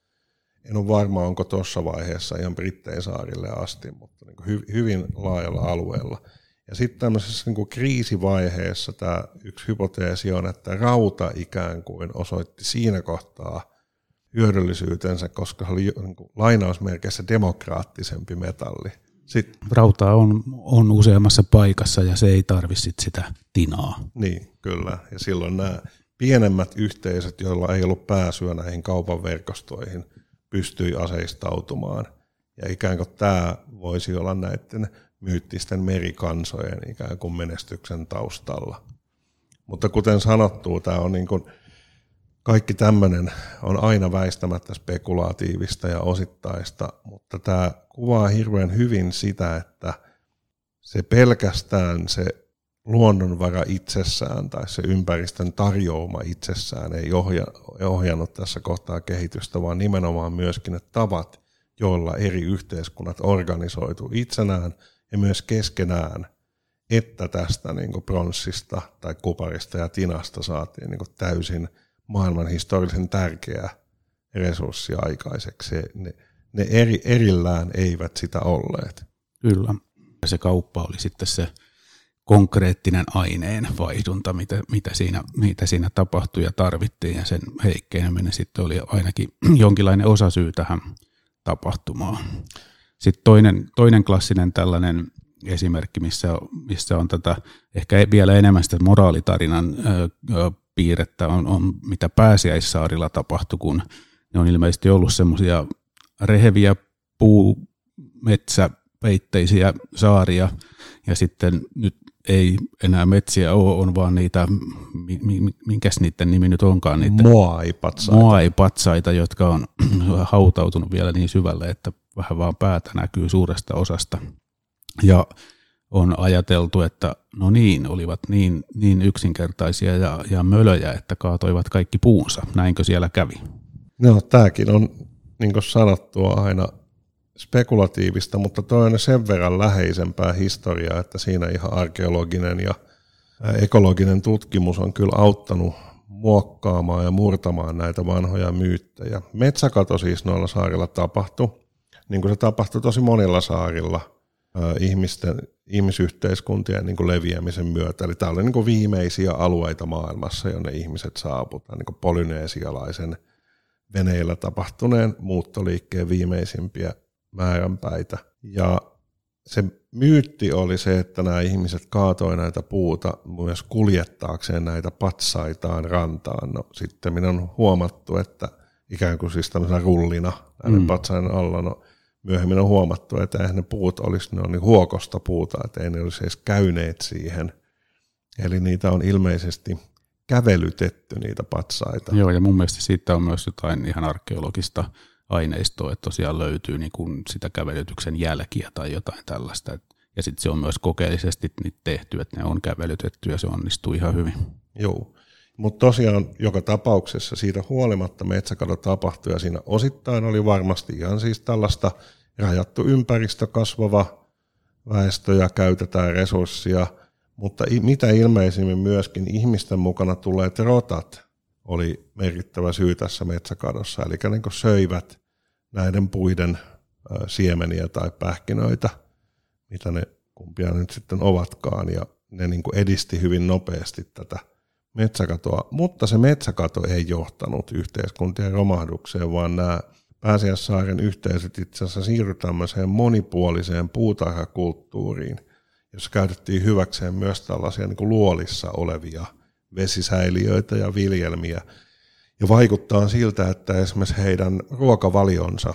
En ole varma, onko tuossa vaiheessa ihan Brittein saarille asti, mutta niin hy, hyvin laajalla alueella – ja sitten tämmöisessä niin kuin kriisivaiheessa tämä yksi hypoteesi on, että rauta ikään kuin osoitti siinä kohtaa hyödyllisyytensä, koska se oli niin kuin lainausmerkeissä demokraattisempi metalli. Sitten, Rauta on, on useammassa paikassa ja se ei tarvitse sitä tinaa. Niin, kyllä. Ja silloin nämä pienemmät yhteisöt, joilla ei ollut pääsyä näihin kaupan verkostoihin, pystyi aseistautumaan. Ja ikään kuin tämä voisi olla näiden myyttisten merikansojen ikään kuin menestyksen taustalla. Mutta kuten sanottu, tämä on niin kuin, kaikki tämmöinen on aina väistämättä spekulatiivista ja osittaista, mutta tämä kuvaa hirveän hyvin sitä, että se pelkästään se luonnonvara itsessään tai se ympäristön tarjouma itsessään ei ohja, ohjannut tässä kohtaa kehitystä, vaan nimenomaan myöskin ne tavat, joilla eri yhteiskunnat organisoitu itsenään – ja myös keskenään, että tästä niin kuin pronssista tai kuparista ja tinasta saatiin niin kuin täysin maailman historiallisen tärkeä resurssi aikaiseksi. Ne, ne eri, erillään eivät sitä olleet. Kyllä. Ja se kauppa oli sitten se konkreettinen aineen vaihdunta, mitä, mitä, siinä, mitä siinä tapahtui ja tarvittiin, ja sen heikkeneminen sitten oli ainakin jonkinlainen osasyy tähän tapahtumaan. Sitten toinen, toinen klassinen tällainen esimerkki, missä, missä on tätä ehkä vielä enemmän sitä moraalitarinan ö, piirrettä, on, on mitä pääsiäissaarilla tapahtui, kun ne on ilmeisesti ollut semmoisia reheviä puu, metsä, peitteisiä saaria, ja sitten nyt ei enää metsiä ole, on vaan niitä, minkäs niiden nimi nyt onkaan? Niitä Moai-patsaita. Moai-patsaita, jotka on hautautunut vielä niin syvälle, että vähän vaan päätä näkyy suuresta osasta. Ja on ajateltu, että no niin, olivat niin, niin yksinkertaisia ja, ja mölöjä, että kaatoivat kaikki puunsa. Näinkö siellä kävi? No tämäkin on, niin kuin sanottua, aina spekulatiivista, mutta toi on sen verran läheisempää historiaa, että siinä ihan arkeologinen ja ekologinen tutkimus on kyllä auttanut muokkaamaan ja murtamaan näitä vanhoja myyttejä. Metsäkato siis noilla saarilla tapahtui, niin kuin se tapahtui tosi monilla saarilla ihmisten, ihmisyhteiskuntien niin kuin leviämisen myötä. Eli tämä oli niin kuin viimeisiä alueita maailmassa, jonne ihmiset saaputaan, niin kuin polyneesialaisen veneillä tapahtuneen muuttoliikkeen viimeisimpiä määränpäitä. Ja se myytti oli se, että nämä ihmiset kaatoi näitä puuta myös kuljettaakseen näitä patsaitaan rantaan. No sitten minä on huomattu, että ikään kuin siis tämmöisenä rullina näiden mm. patsaiden alla, no myöhemmin on huomattu, että eihän ne puut olisi, ne on niin huokosta puuta, että ei ne olisi edes käyneet siihen. Eli niitä on ilmeisesti kävelytetty niitä patsaita. Joo, ja mun mielestä siitä on myös jotain ihan arkeologista aineistoa, että tosiaan löytyy niin kuin sitä kävelytyksen jälkiä tai jotain tällaista. Ja sitten se on myös kokeellisesti niitä tehty, että ne on kävelytetty ja se onnistuu ihan hyvin. Joo. Mutta tosiaan joka tapauksessa siitä huolimatta metsäkato tapahtui ja siinä osittain oli varmasti ihan siis tällaista rajattu ympäristö, kasvava väestö ja käytetään resursseja, mutta mitä ilmeisimmin myöskin ihmisten mukana tulleet rotat oli merkittävä syy tässä metsäkadossa, eli niin söivät näiden puiden siemeniä tai pähkinöitä, mitä ne kumpia nyt sitten ovatkaan, ja ne niin edisti hyvin nopeasti tätä metsäkatoa, mutta se metsäkato ei johtanut yhteiskuntien romahdukseen, vaan nämä Pääsiäissaaren yhteisöt itse asiassa siirtyi tämmöiseen monipuoliseen puutarhakulttuuriin, jossa käytettiin hyväkseen myös tällaisia niin kuin luolissa olevia vesisäiliöitä ja viljelmiä. Ja vaikuttaa siltä, että esimerkiksi heidän ruokavalionsa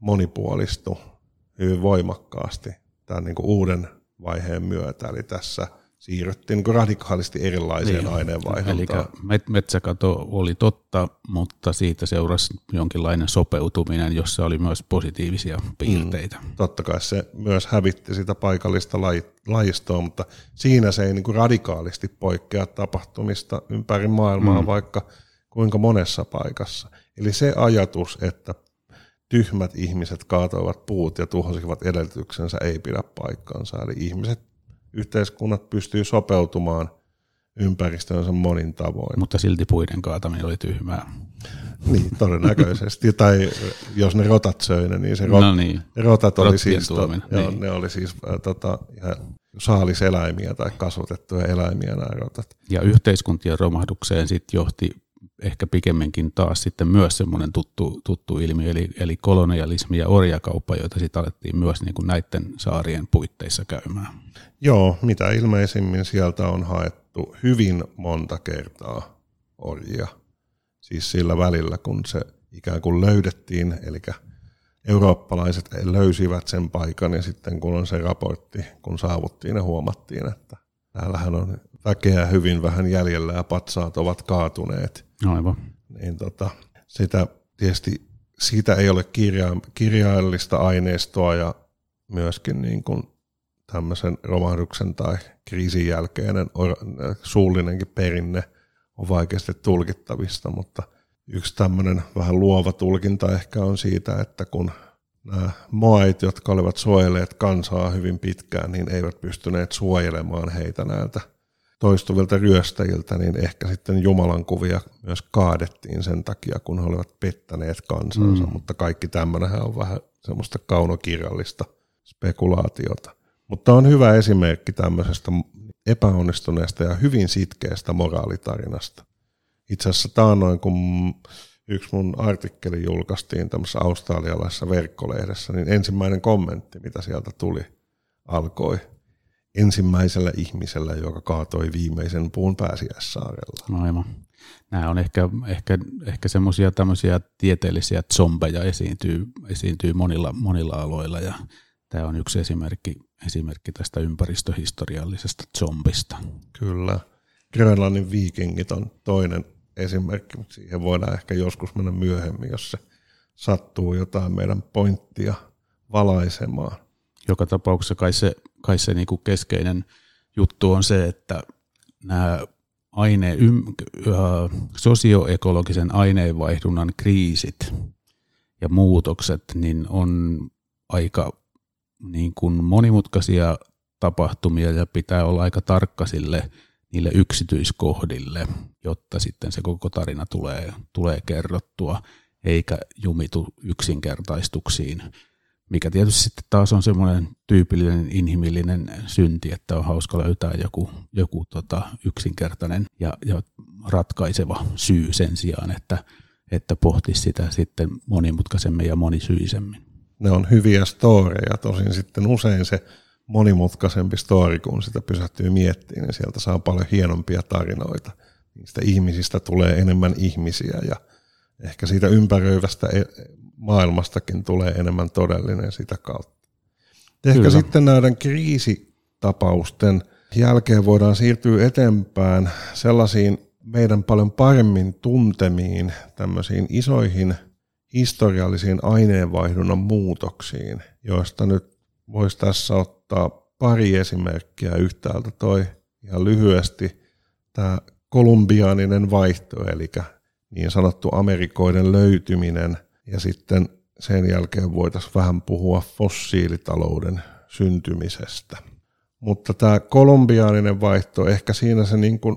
monipuolistui hyvin voimakkaasti tämän niin kuin uuden vaiheen myötä. Eli tässä – siirryttiin niin radikaalisti erilaiseen niin, aineenvaihduntaan. Eli metsäkato oli totta, mutta siitä seurasi jonkinlainen sopeutuminen, jossa oli myös positiivisia piirteitä. Mm, totta kai se myös hävitti sitä paikallista lajistoa, mutta siinä se ei niin kuin radikaalisti poikkea tapahtumista ympäri maailmaa, mm. vaikka kuinka monessa paikassa. Eli se ajatus, että tyhmät ihmiset kaatoivat puut ja tuhosivat edellytyksensä, ei pidä paikkaansa. Eli ihmiset yhteiskunnat pystyy sopeutumaan ympäristöönsä monin tavoin. Mutta silti puiden kaataminen oli tyhmää. Niin, todennäköisesti. tai jos ne rotat söi ne, niin se rot, no niin. rotat oli siis, to, niin. joo, ne oli siis äh, tota, ihan saaliseläimiä tai kasvatettuja eläimiä nämä rotat. Ja yhteiskuntien romahdukseen sitten johti ehkä pikemminkin taas sitten myös semmoinen tuttu, tuttu ilmiö, eli, eli kolonialismi ja orjakauppa, joita sitten alettiin myös niin kuin näiden saarien puitteissa käymään. Joo, mitä ilmeisimmin sieltä on haettu hyvin monta kertaa orjia. Siis sillä välillä, kun se ikään kuin löydettiin, eli eurooppalaiset löysivät sen paikan ja sitten kun on se raportti, kun saavuttiin ja huomattiin, että täällähän on väkeä hyvin vähän jäljellä ja patsaat ovat kaatuneet. Aivan. Niin tota, sitä tietysti siitä ei ole kirja, kirjaillista aineistoa ja myöskin niin kuin tämmöisen romahduksen tai kriisin jälkeinen suullinenkin perinne on vaikeasti tulkittavista, mutta yksi tämmöinen vähän luova tulkinta ehkä on siitä, että kun nämä moait, jotka olivat suojelleet kansaa hyvin pitkään, niin eivät pystyneet suojelemaan heitä näiltä toistuvilta ryöstäjiltä, niin ehkä sitten Jumalan kuvia myös kaadettiin sen takia, kun he olivat pettäneet kansansa, mm. mutta kaikki tämmöinenhän on vähän semmoista kaunokirjallista spekulaatiota. Mutta on hyvä esimerkki tämmöisestä epäonnistuneesta ja hyvin sitkeästä moraalitarinasta. Itse asiassa taannoin, kun yksi mun artikkeli julkaistiin tämmöisessä australialaisessa verkkolehdessä, niin ensimmäinen kommentti, mitä sieltä tuli, alkoi ensimmäisellä ihmisellä, joka kaatoi viimeisen puun pääsiäissaarella. Aivan. Nämä on ehkä, ehkä, ehkä semmoisia tämmöisiä tieteellisiä zombeja esiintyy, esiintyy monilla, monilla aloilla ja tämä on yksi esimerkki, esimerkki tästä ympäristöhistoriallisesta zombista. Kyllä. Grönlannin viikingit on toinen esimerkki, mutta siihen voidaan ehkä joskus mennä myöhemmin, jos se sattuu jotain meidän pointtia valaisemaan. Joka tapauksessa kai se, kai se niin kuin keskeinen juttu on se, että nämä aine, ym, äh, sosioekologisen aineenvaihdunnan kriisit ja muutokset niin on aika niin kuin monimutkaisia tapahtumia ja pitää olla aika tarkka sille niille yksityiskohdille, jotta sitten se koko tarina tulee, tulee kerrottua, eikä jumitu yksinkertaistuksiin, mikä tietysti sitten taas on semmoinen tyypillinen inhimillinen synti, että on hauska löytää joku, joku tota yksinkertainen ja, ja ratkaiseva syy sen sijaan, että, että pohtisi sitä sitten monimutkaisemmin ja monisyisemmin. Ne on hyviä storeja, tosin sitten usein se monimutkaisempi story, kun sitä pysähtyy miettimään, niin sieltä saa paljon hienompia tarinoita. Niistä ihmisistä tulee enemmän ihmisiä ja ehkä siitä ympäröivästä maailmastakin tulee enemmän todellinen sitä kautta. Ehkä Kyllä. sitten näiden kriisitapausten jälkeen voidaan siirtyä eteenpäin sellaisiin meidän paljon paremmin tuntemiin tämmöisiin isoihin historiallisiin aineenvaihdunnan muutoksiin, joista nyt voisi tässä ottaa pari esimerkkiä yhtäältä. Toi ihan lyhyesti tämä kolumbiaaninen vaihto, eli niin sanottu Amerikoiden löytyminen, ja sitten sen jälkeen voitaisiin vähän puhua fossiilitalouden syntymisestä. Mutta tämä kolumbiaaninen vaihto, ehkä siinä se niin kuin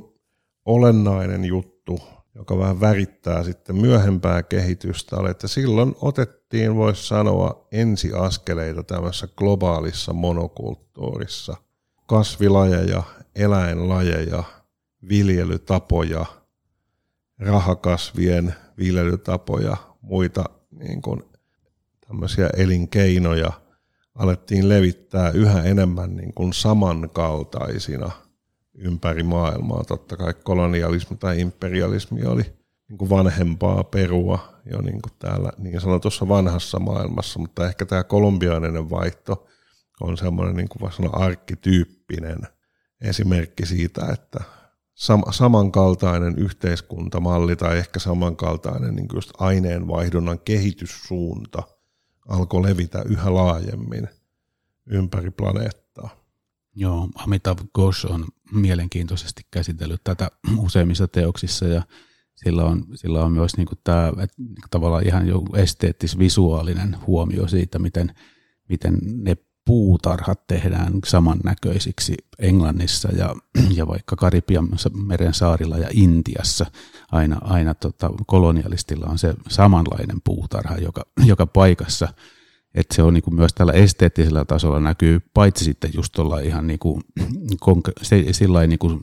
olennainen juttu joka vähän värittää sitten myöhempää kehitystä, oli, että silloin otettiin, voisi sanoa, ensiaskeleita tämmöisessä globaalissa monokulttuurissa. Kasvilajeja, eläinlajeja, viljelytapoja, rahakasvien viljelytapoja, muita niin kuin tämmöisiä elinkeinoja alettiin levittää yhä enemmän niin kuin samankaltaisina ympäri maailmaa. Totta kai kolonialismi tai imperialismi oli niin kuin vanhempaa perua jo niin kuin täällä niin sanotussa vanhassa maailmassa, mutta ehkä tämä kolumbiainen vaihto on semmoinen niin kuin sanoa arkkityyppinen esimerkki siitä, että sam- samankaltainen yhteiskuntamalli tai ehkä samankaltainen niin just aineenvaihdunnan kehityssuunta alkoi levitä yhä laajemmin ympäri planeettaa. Joo, Amitav Ghosh on mielenkiintoisesti käsitellyt tätä useimmissa teoksissa ja sillä on, sillä on myös niin tämä tavallaan ihan jo esteettis-visuaalinen huomio siitä, miten, miten ne puutarhat tehdään samannäköisiksi Englannissa ja, ja vaikka Karibian meren saarilla ja Intiassa. Aina, aina tota, kolonialistilla on se samanlainen puutarha joka, joka paikassa. Että se on niin kuin myös tällä esteettisellä tasolla näkyy, paitsi sitten just tuolla ihan niin kuin, sillä niin kuin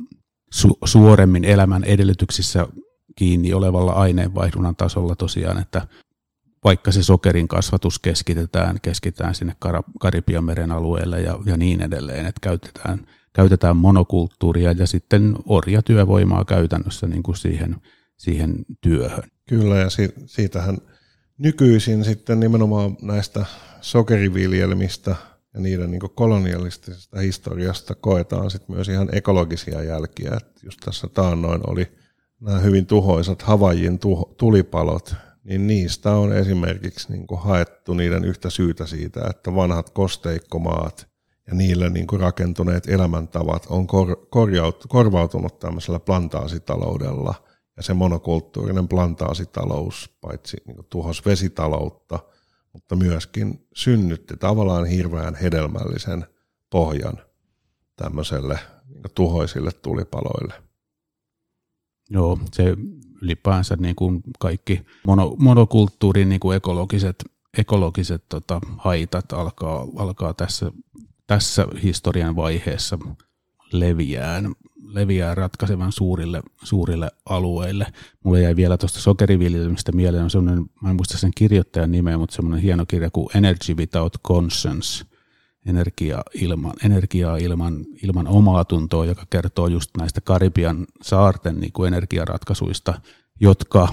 su, suoremmin elämän edellytyksissä kiinni olevalla aineenvaihdunnan tasolla tosiaan, että vaikka se sokerin kasvatus keskitetään, keskitetään sinne Karibian meren alueelle ja, ja niin edelleen, että käytetään, käytetään monokulttuuria ja sitten orjatyövoimaa käytännössä niin kuin siihen, siihen työhön. Kyllä ja si- siitähän nykyisin sitten nimenomaan näistä sokeriviljelmistä ja niiden niin kolonialistisesta historiasta koetaan sitten myös ihan ekologisia jälkiä. Et just tässä taannoin oli nämä hyvin tuhoisat Havajin tuho, tulipalot, niin niistä on esimerkiksi niin kuin haettu niiden yhtä syytä siitä, että vanhat kosteikkomaat ja niille niin kuin rakentuneet elämäntavat on kor, korjaut, korvautunut tämmöisellä plantaasitaloudella. Ja se monokulttuurinen plantaasitalous paitsi niin kuin tuhos vesitaloutta, mutta myöskin synnytti tavallaan hirveän hedelmällisen pohjan tämmöiselle niin tuhoisille tulipaloille. Joo, se ylipäänsä niin kuin kaikki mono, monokulttuurin niin kuin ekologiset, ekologiset tota, haitat alkaa, alkaa tässä, tässä historian vaiheessa leviään, leviää ratkaisevan suurille, suurille alueille. Mulle jäi vielä tuosta sokeriviljelmistä mieleen, on semmoinen, mä en muista sen kirjoittajan nimeä, mutta semmoinen hieno kirja kuin Energy Without Conscience – energia ilman, energiaa ilman, ilman omaa tuntoa, joka kertoo just näistä Karibian saarten niin kuin energiaratkaisuista, jotka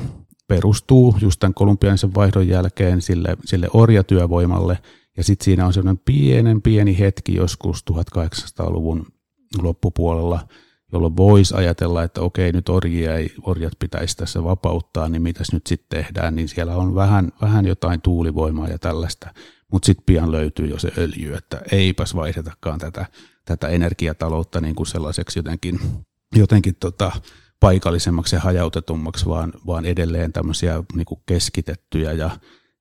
perustuu just tämän kolumbianisen vaihdon jälkeen sille, sille orjatyövoimalle, ja sitten siinä on sellainen pienen pieni hetki joskus 1800-luvun loppupuolella, jolloin voisi ajatella, että okei, nyt orjia ei, orjat pitäisi tässä vapauttaa, niin mitäs nyt sitten tehdään, niin siellä on vähän, vähän jotain tuulivoimaa ja tällaista mutta sitten pian löytyy jo se öljy, että eipäs vaihdetakaan tätä, tätä energiataloutta niin kuin sellaiseksi jotenkin, jotenkin tota, paikallisemmaksi ja hajautetummaksi, vaan, vaan edelleen tämmöisiä niin kuin keskitettyjä ja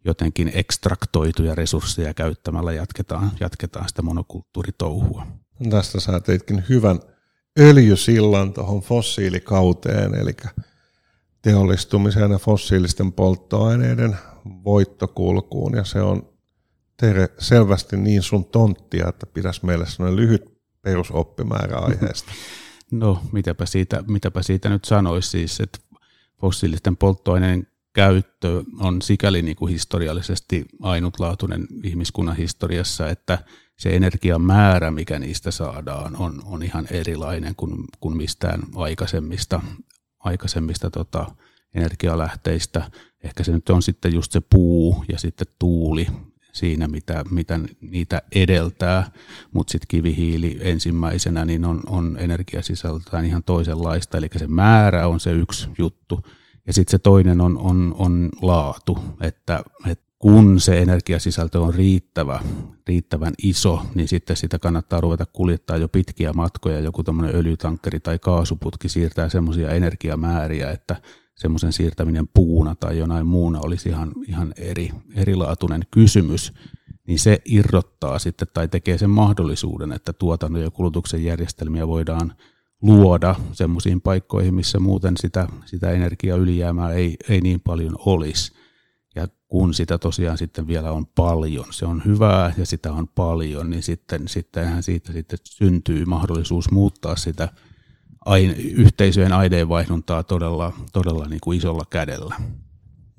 jotenkin ekstraktoituja resursseja käyttämällä jatketaan, jatketaan sitä monokulttuuritouhua. Tästä sä teitkin hyvän öljysillan tuohon fossiilikauteen, eli teollistumiseen ja fossiilisten polttoaineiden voittokulkuun, ja se on Tere selvästi niin sun tonttia, että pitäisi meille sellainen lyhyt perusoppimäärä aiheesta. No, mitäpä siitä, mitäpä siitä nyt sanoisi siis, että fossiilisten polttoaineen käyttö on sikäli niin kuin historiallisesti ainutlaatuinen ihmiskunnan historiassa, että se energian määrä, mikä niistä saadaan, on, on ihan erilainen kuin, kuin mistään aikaisemmista, aikaisemmista tota, energialähteistä. Ehkä se nyt on sitten just se puu ja sitten tuuli siinä, mitä, mitä niitä edeltää, mutta sitten kivihiili ensimmäisenä niin on, on energiasisältään ihan toisenlaista, eli se määrä on se yksi juttu, ja sitten se toinen on, on, on laatu, että, että kun se energiasisältö on riittävä, riittävän iso, niin sitten sitä kannattaa ruveta kuljettaa jo pitkiä matkoja. Joku tämmöinen öljytankkeri tai kaasuputki siirtää semmoisia energiamääriä, että semmoisen siirtäminen puuna tai jonain muuna olisi ihan, ihan eri, erilaatuinen kysymys, niin se irrottaa sitten tai tekee sen mahdollisuuden, että tuotannon ja kulutuksen järjestelmiä voidaan luoda semmoisiin paikkoihin, missä muuten sitä, sitä energiaylijäämää ei, ei niin paljon olisi. Ja kun sitä tosiaan sitten vielä on paljon, se on hyvää ja sitä on paljon, niin sitten, sittenhän siitä sitten syntyy mahdollisuus muuttaa sitä – aine, yhteisöjen aineenvaihduntaa todella, todella niin kuin isolla kädellä.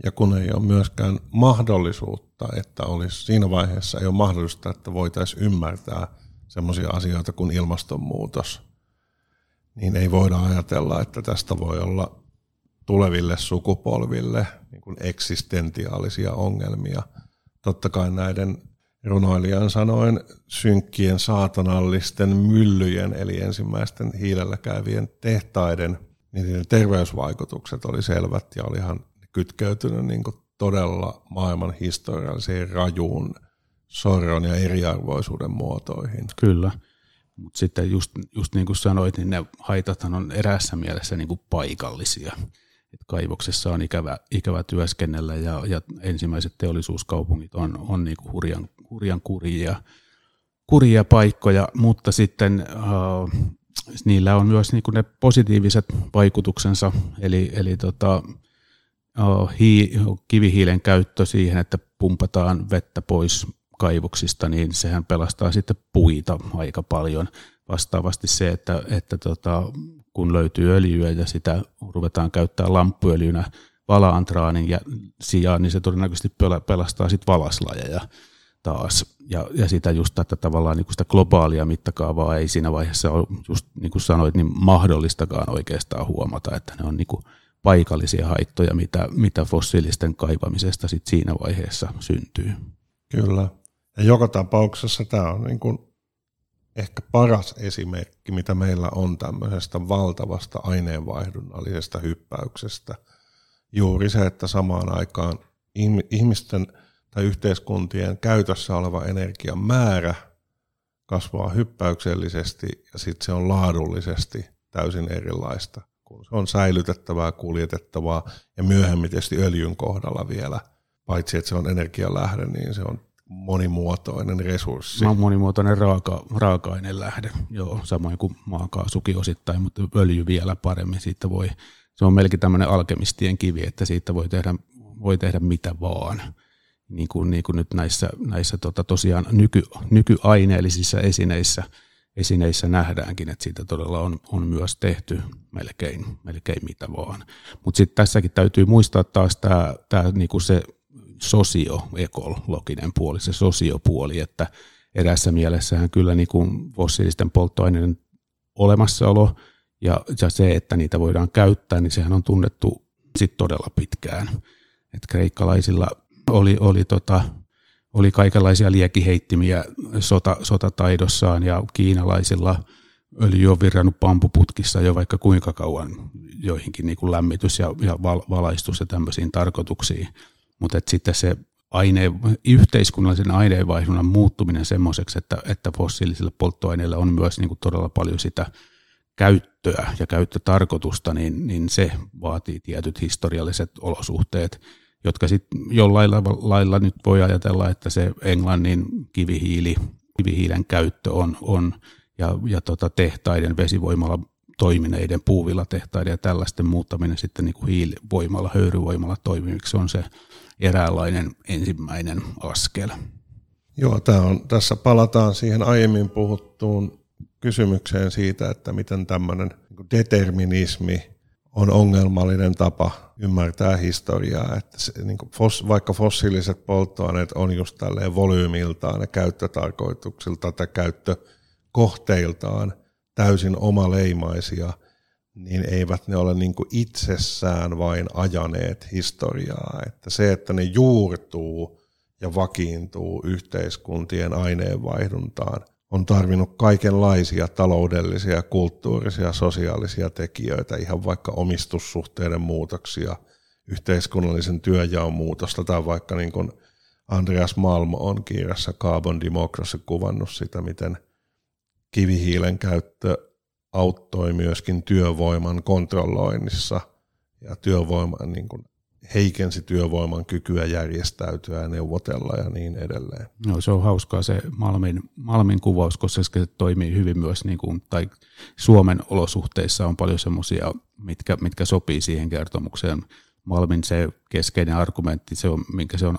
Ja kun ei ole myöskään mahdollisuutta, että olisi siinä vaiheessa ei ole mahdollista, että voitaisiin ymmärtää sellaisia asioita kuin ilmastonmuutos, niin ei voida ajatella, että tästä voi olla tuleville sukupolville niin kuin eksistentiaalisia ongelmia. Totta kai näiden runoilijan sanoen synkkien saatanallisten myllyjen, eli ensimmäisten hiilellä käyvien tehtaiden, niin terveysvaikutukset oli selvät ja olihan kytkeytynyt niin kuin todella maailman historialliseen rajuun sorron ja eriarvoisuuden muotoihin. Kyllä. Mutta sitten just, just niin kuin sanoit, niin ne haitathan on erässä mielessä niin kuin paikallisia. Et kaivoksessa on ikävä, ikävä työskennellä ja, ja ensimmäiset teollisuuskaupungit on, on niin hurjan, hurjan kurjia, kurjia paikkoja, mutta sitten äh, niillä on myös niin ne positiiviset vaikutuksensa, eli, eli tota, äh, hii, kivihiilen käyttö siihen, että pumpataan vettä pois kaivoksista, niin sehän pelastaa sitten puita aika paljon. Vastaavasti se, että, että tota, kun löytyy öljyä ja sitä ruvetaan käyttää lamppuöljynä valaantraanin ja sijaan, niin se todennäköisesti pelastaa sitten valaslajeja taas. Ja, ja sitä just tätä tavallaan niin sitä globaalia mittakaavaa ei siinä vaiheessa ole, just niin kuin sanoit, niin mahdollistakaan oikeastaan huomata, että ne on niin kuin paikallisia haittoja, mitä, mitä fossiilisten kaivamisesta sit siinä vaiheessa syntyy. Kyllä. Ja joka tapauksessa tämä on niin kuin ehkä paras esimerkki, mitä meillä on tämmöisestä valtavasta aineenvaihdunnallisesta hyppäyksestä. Juuri se, että samaan aikaan ihmisten tai yhteiskuntien käytössä oleva energian määrä kasvaa hyppäyksellisesti ja sitten se on laadullisesti täysin erilaista, kun se on säilytettävää, kuljetettavaa ja myöhemmin tietysti öljyn kohdalla vielä. Paitsi että se on energialähde, niin se on monimuotoinen resurssi. Monimuotoinen raaka, raaka-aineen lähde, joo, samoin kuin maakaasukin osittain, mutta öljy vielä paremmin. Siitä voi, se on melkein tämmöinen alkemistien kivi, että siitä voi tehdä, voi tehdä mitä vaan. Niin kuin, niin kuin nyt näissä, näissä tota, tosiaan nyky, nykyaineellisissa esineissä, esineissä nähdäänkin, että siitä todella on, on myös tehty melkein, melkein mitä vaan. Mutta sitten tässäkin täytyy muistaa taas tämä, niinku se sosioekologinen puoli, se sosiopuoli, että erässä mielessähän kyllä niin kuin fossiilisten polttoaineiden olemassaolo ja, ja se, että niitä voidaan käyttää, niin sehän on tunnettu sit todella pitkään. Et kreikkalaisilla oli, oli, tota, oli kaikenlaisia liekiheittimiä sota, sotataidossaan ja kiinalaisilla öljy on virrannut pampuputkissa jo vaikka kuinka kauan joihinkin niin kuin lämmitys ja, ja val, valaistus ja tämmöisiin tarkoituksiin mutta sitten se aine, yhteiskunnallisen aineenvaihdunnan muuttuminen semmoiseksi, että, että fossiilisille polttoaineille on myös niin kuin todella paljon sitä käyttöä ja käyttötarkoitusta, niin, niin se vaatii tietyt historialliset olosuhteet, jotka sitten jollain lailla nyt voi ajatella, että se Englannin kivihiili, kivihiilen käyttö on, on ja, ja tota tehtaiden vesivoimalla toimineiden puuvillatehtaiden ja tällaisten muuttaminen sitten niin kuin hiilivoimalla, höyryvoimalla toimiviksi on se eräänlainen ensimmäinen askel. Joo, tämä on, tässä palataan siihen aiemmin puhuttuun kysymykseen siitä, että miten tämmöinen niin determinismi on ongelmallinen tapa ymmärtää historiaa, että se, niin fos, vaikka fossiiliset polttoaineet on just tälleen volyymiltaan ja käyttötarkoituksilta tai käyttökohteiltaan täysin omaleimaisia, niin eivät ne ole niin itsessään vain ajaneet historiaa. Että se, että ne juurtuu ja vakiintuu yhteiskuntien aineenvaihduntaan, on tarvinnut kaikenlaisia taloudellisia, kulttuurisia, sosiaalisia tekijöitä, ihan vaikka omistussuhteiden muutoksia, yhteiskunnallisen työjaon muutosta tai vaikka niin kuin Andreas Malm on kirjassa Carbon Democracy kuvannut sitä, miten kivihiilen käyttö auttoi myöskin työvoiman kontrolloinnissa ja työvoiman niin kuin heikensi työvoiman kykyä järjestäytyä ja neuvotella ja niin edelleen. No, se on hauskaa se Malmin, Malmin kuvaus, koska se toimii hyvin myös, niin kuin, tai Suomen olosuhteissa on paljon semmoisia, mitkä, mitkä sopii siihen kertomukseen. Malmin se keskeinen argumentti, se on, minkä se on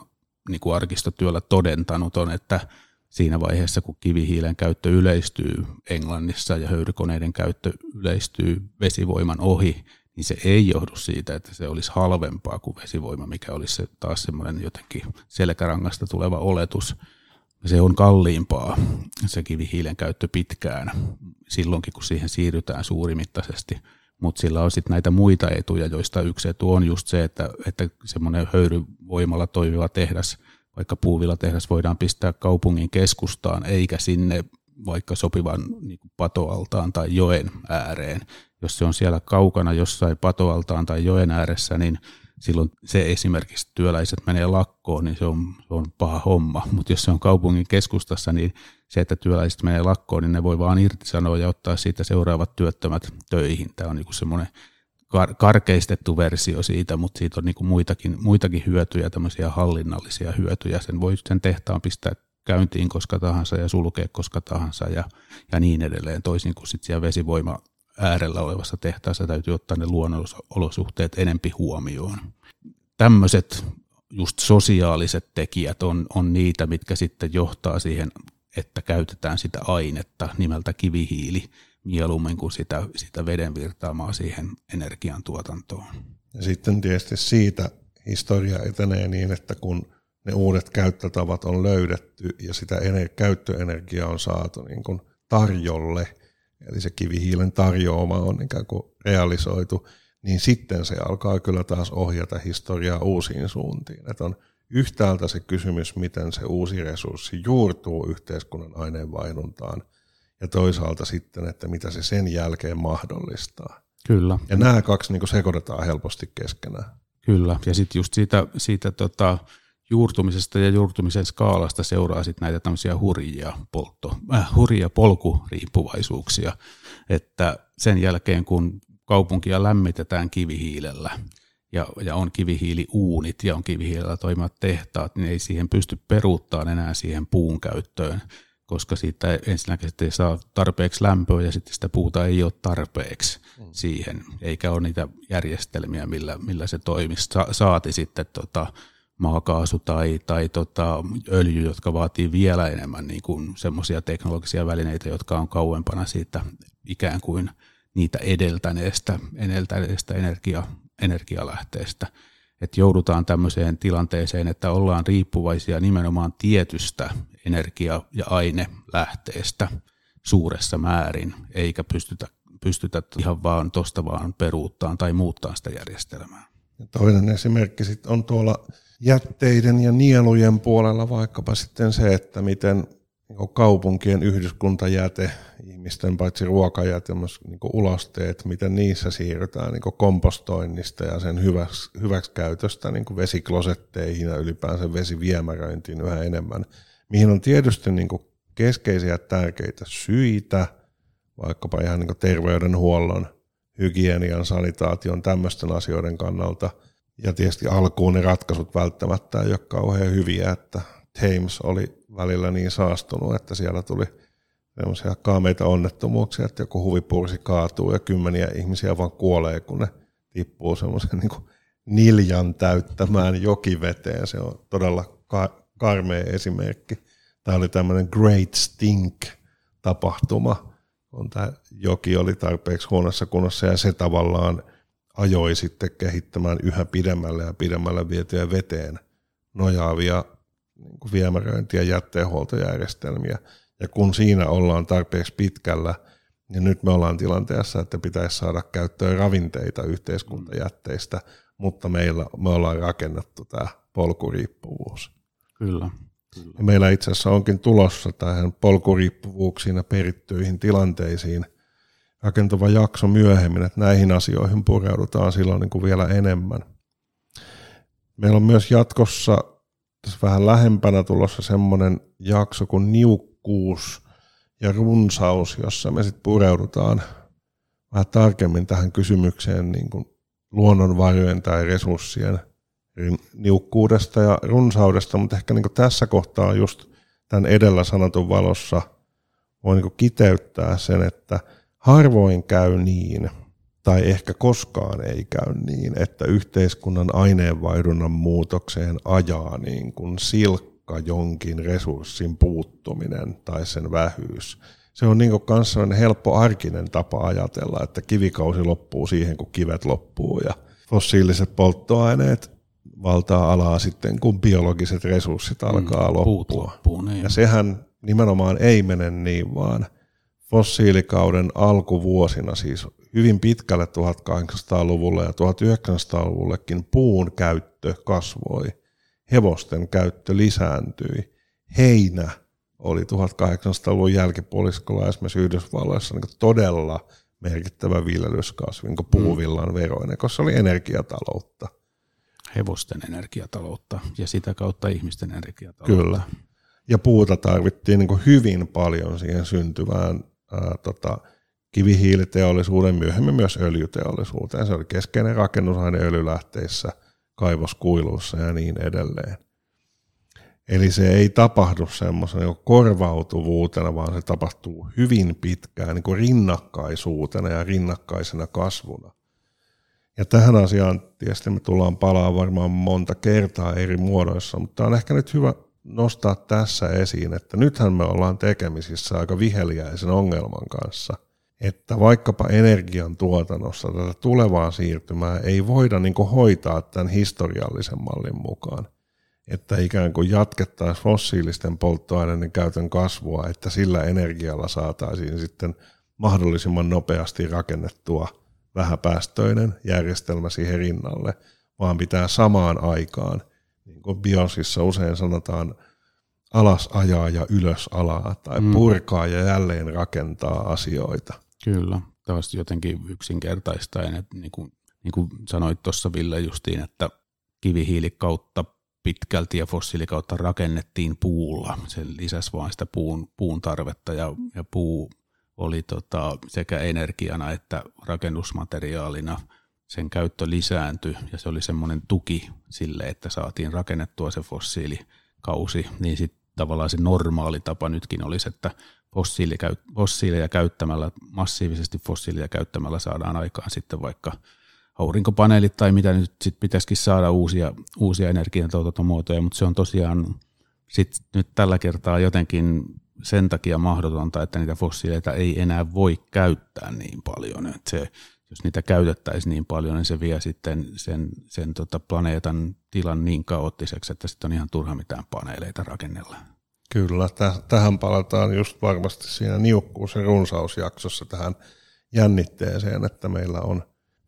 niin kuin arkistotyöllä todentanut, on, että siinä vaiheessa, kun kivihiilen käyttö yleistyy Englannissa ja höyrykoneiden käyttö yleistyy vesivoiman ohi, niin se ei johdu siitä, että se olisi halvempaa kuin vesivoima, mikä olisi se taas semmoinen jotenkin selkärangasta tuleva oletus, se on kalliimpaa, se kivihiilen käyttö pitkään, silloinkin kun siihen siirrytään suurimittaisesti. Mutta sillä on sitten näitä muita etuja, joista yksi etu on just se, että, että semmoinen höyryvoimalla toimiva tehdas, vaikka puuvilla tehdas voidaan pistää kaupungin keskustaan, eikä sinne vaikka sopivan niin patoaltaan tai joen ääreen. Jos se on siellä kaukana jossain patoaltaan tai joen ääressä, niin silloin se esimerkiksi työläiset menee lakkoon, niin se on, se on paha homma. Mutta jos se on kaupungin keskustassa, niin se, että työläiset menee lakkoon, niin ne voi vaan irtisanoa ja ottaa siitä seuraavat työttömät töihin. Tämä on niin semmoinen kar- karkeistettu versio siitä, mutta siitä on niin muitakin, muitakin hyötyjä, tämmöisiä hallinnallisia hyötyjä. Sen voi sen tehtaan pistää käyntiin koska tahansa ja sulkea koska tahansa ja, ja niin edelleen, toisin kuin sitten siellä vesivoima äärellä olevassa tehtaassa täytyy ottaa ne luonnonolosuhteet enempi huomioon. Tämmöiset just sosiaaliset tekijät on, on niitä, mitkä sitten johtaa siihen, että käytetään sitä ainetta nimeltä kivihiili mieluummin kuin sitä, sitä veden virtaamaa siihen energiantuotantoon. Ja sitten tietysti siitä historia etenee niin, että kun ne uudet käyttötavat on löydetty ja sitä käyttöenergiaa on saatu niin kuin tarjolle, eli se kivihiilen tarjoama on ikään kuin realisoitu, niin sitten se alkaa kyllä taas ohjata historiaa uusiin suuntiin. Että on yhtäältä se kysymys, miten se uusi resurssi juurtuu yhteiskunnan aineenvaihduntaan, ja toisaalta sitten, että mitä se sen jälkeen mahdollistaa. Kyllä. Ja nämä kaksi niin sekoitetaan helposti keskenään. Kyllä, ja sitten just siitä, siitä tota, juurtumisesta ja juurtumisen skaalasta seuraa sitten näitä tämmöisiä hurjia, poltto, äh, hurjia polkuriippuvaisuuksia, että sen jälkeen kun kaupunkia lämmitetään kivihiilellä ja, ja on kivihiiliuunit ja on kivihiilellä toimivat tehtaat, niin ei siihen pysty peruuttamaan enää siihen puun käyttöön, koska siitä ensinnäkin ei saa tarpeeksi lämpöä ja sitten sitä puuta ei ole tarpeeksi mm. siihen, eikä ole niitä järjestelmiä, millä, millä se toimisi. Sa, saati sitten tota, maakaasu tai, tai tota, öljy, jotka vaatii vielä enemmän niin kuin semmoisia teknologisia välineitä, jotka on kauempana siitä ikään kuin niitä edeltäneestä, edeltäneestä energia, energialähteestä. Että joudutaan tämmöiseen tilanteeseen, että ollaan riippuvaisia nimenomaan tietystä energia- ja ainelähteestä suuressa määrin, eikä pystytä, pystytä ihan vaan tuosta vaan peruuttaan tai muuttaa sitä järjestelmää. Ja toinen esimerkki sitten on tuolla jätteiden ja nielujen puolella vaikkapa sitten se, että miten niin kaupunkien yhdyskuntajäte, ihmisten paitsi ruokajäte, myös niin ulosteet, miten niissä siirrytään niin kompostoinnista ja sen hyväks, hyväksikäytöstä niin vesiklosetteihin ja ylipäänsä vesiviemäröintiin yhä enemmän, mihin on tietysti niin keskeisiä tärkeitä syitä, vaikkapa ihan niin terveydenhuollon, hygienian, sanitaation, tämmöisten asioiden kannalta – ja tietysti alkuun ne ratkaisut välttämättä ei ole kauhean hyviä, että Thames oli välillä niin saastunut, että siellä tuli sellaisia kaameita onnettomuuksia, että joku huvipursi kaatuu ja kymmeniä ihmisiä vaan kuolee, kun ne tippuu semmoisen niin niljan täyttämään jokiveteen. Se on todella ka- karmea esimerkki. Tämä oli tämmöinen Great Stink-tapahtuma, kun tämä joki oli tarpeeksi huonossa kunnossa ja se tavallaan ajoi sitten kehittämään yhä pidemmälle ja pidemmälle vietyä veteen nojaavia niin viemäröinti- ja jätteenhuoltojärjestelmiä. Ja kun siinä ollaan tarpeeksi pitkällä, niin nyt me ollaan tilanteessa, että pitäisi saada käyttöön ravinteita yhteiskuntajätteistä, mutta meillä, me ollaan rakennettu tämä polkuriippuvuus. Kyllä. Kyllä. Ja meillä itse asiassa onkin tulossa tähän polkuriippuvuuksiin ja perittyihin tilanteisiin rakentuva jakso myöhemmin, että näihin asioihin pureudutaan silloin niin kuin vielä enemmän. Meillä on myös jatkossa tässä vähän lähempänä tulossa semmoinen jakso kuin niukkuus ja runsaus, jossa me sitten pureudutaan vähän tarkemmin tähän kysymykseen niin kuin luonnonvarojen tai resurssien niukkuudesta ja runsaudesta, mutta ehkä niin kuin tässä kohtaa just tämän edellä sanotun valossa voi niin kuin kiteyttää sen, että – Harvoin käy niin, tai ehkä koskaan ei käy niin, että yhteiskunnan aineenvaihdunnan muutokseen ajaa niin kuin silkka jonkin resurssin puuttuminen tai sen vähyys. Se on niin kanssa helppo arkinen tapa ajatella, että kivikausi loppuu siihen, kun kivet loppuu ja fossiiliset polttoaineet valtaa alaa sitten, kun biologiset resurssit alkaa mm, loppua. Loppuu, niin. Ja sehän nimenomaan ei mene niin, vaan fossiilikauden alkuvuosina, siis hyvin pitkälle 1800-luvulle ja 1900-luvullekin puun käyttö kasvoi, hevosten käyttö lisääntyi, heinä oli 1800-luvun jälkipuoliskolla esimerkiksi Yhdysvalloissa niin todella merkittävä viljelyskasvi, niin puuvillan veroinen, koska se oli energiataloutta. Hevosten energiataloutta ja sitä kautta ihmisten energiataloutta. Kyllä. Ja puuta tarvittiin niin hyvin paljon siihen syntyvään ää, tota, kivihiiliteollisuuden, myöhemmin myös öljyteollisuuteen. Se oli keskeinen rakennusaine öljylähteissä, kaivoskuiluissa ja niin edelleen. Eli se ei tapahdu semmoisena niin korvautuvuutena, vaan se tapahtuu hyvin pitkään niin kuin rinnakkaisuutena ja rinnakkaisena kasvuna. Ja tähän asiaan tietysti me tullaan palaa varmaan monta kertaa eri muodoissa, mutta on ehkä nyt hyvä nostaa tässä esiin, että nythän me ollaan tekemisissä aika viheliäisen ongelman kanssa, että vaikkapa energian tuotannossa tätä tulevaa siirtymää ei voida niin hoitaa tämän historiallisen mallin mukaan – että ikään kuin jatkettaisiin fossiilisten polttoaineiden käytön kasvua, että sillä energialla saataisiin sitten mahdollisimman nopeasti rakennettua vähäpäästöinen järjestelmä siihen rinnalle, vaan pitää samaan aikaan, niin kuin biosissa usein sanotaan, alas ajaa ja ylös alaa, tai mm. purkaa ja jälleen rakentaa asioita. Kyllä, taas jotenkin yksinkertaistaen, että niin kuin, niin kuin sanoit tuossa Ville justiin, että kivihiili kautta pitkälti ja fossiilikautta rakennettiin puulla. Se lisäsi vain sitä puun, puun tarvetta ja, ja puu oli tota, sekä energiana että rakennusmateriaalina. Sen käyttö lisääntyi ja se oli semmoinen tuki sille, että saatiin rakennettua se fossiilikausi, niin sitten tavallaan se normaali tapa nytkin olisi, että fossiileja käyttämällä, massiivisesti fossiilia käyttämällä saadaan aikaan sitten vaikka – aurinkopaneelit tai mitä nyt sit pitäisikin saada uusia, uusia energiantuotantomuotoja, mutta se on tosiaan sit nyt tällä kertaa jotenkin sen takia mahdotonta, että niitä fossiileita ei enää voi käyttää niin paljon. Että se, jos niitä käytettäisiin niin paljon, niin se vie sitten sen, sen tota planeetan tilan niin kaoottiseksi, että sitten on ihan turha mitään paneeleita rakennella. Kyllä, täh- tähän palataan just varmasti siinä niukkuus- ja runsausjaksossa tähän jännitteeseen, että meillä on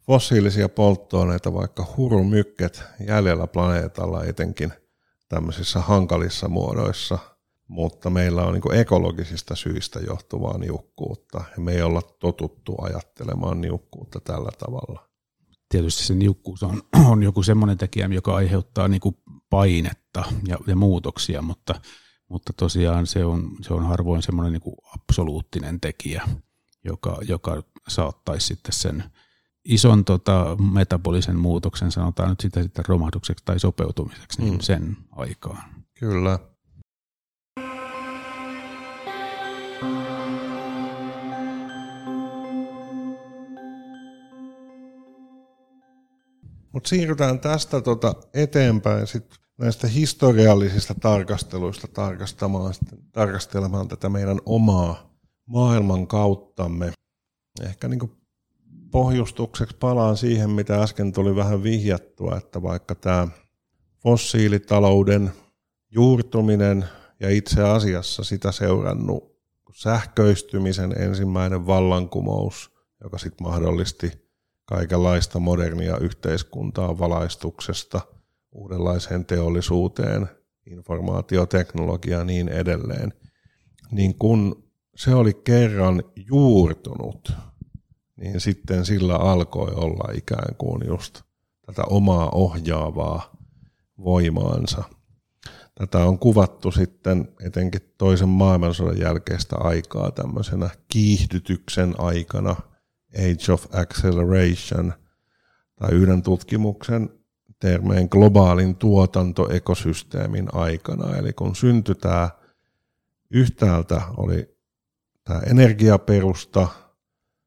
fossiilisia polttoaineita, vaikka hurumykket jäljellä planeetalla etenkin tämmöisissä hankalissa muodoissa, mutta meillä on niin ekologisista syistä johtuvaa niukkuutta ja me ei olla totuttu ajattelemaan niukkuutta tällä tavalla. Tietysti se niukkuus on, on joku semmoinen tekijä, joka aiheuttaa niin painetta ja, ja muutoksia, mutta, mutta tosiaan se on, se on harvoin semmoinen niin kuin absoluuttinen tekijä, joka, joka saattaisi sitten sen – ison tota, metabolisen muutoksen, sanotaan nyt sitä sitten romahdukseksi tai sopeutumiseksi, niin mm. sen aikaan. Kyllä. Mutta siirrytään tästä tota eteenpäin sit näistä historiallisista tarkasteluista tarkastamaan, tarkastelemaan tätä meidän omaa maailman kauttamme. Ehkä niin pohjustukseksi palaan siihen, mitä äsken tuli vähän vihjattua, että vaikka tämä fossiilitalouden juurtuminen ja itse asiassa sitä seurannut sähköistymisen ensimmäinen vallankumous, joka sitten mahdollisti kaikenlaista modernia yhteiskuntaa valaistuksesta uudenlaiseen teollisuuteen, informaatioteknologiaan ja niin edelleen, niin kun se oli kerran juurtunut – niin sitten sillä alkoi olla ikään kuin just tätä omaa ohjaavaa voimaansa. Tätä on kuvattu sitten etenkin toisen maailmansodan jälkeistä aikaa tämmöisenä kiihdytyksen aikana, Age of Acceleration, tai yhden tutkimuksen termeen globaalin tuotantoekosysteemin aikana. Eli kun syntyi tämä yhtäältä oli tämä energiaperusta,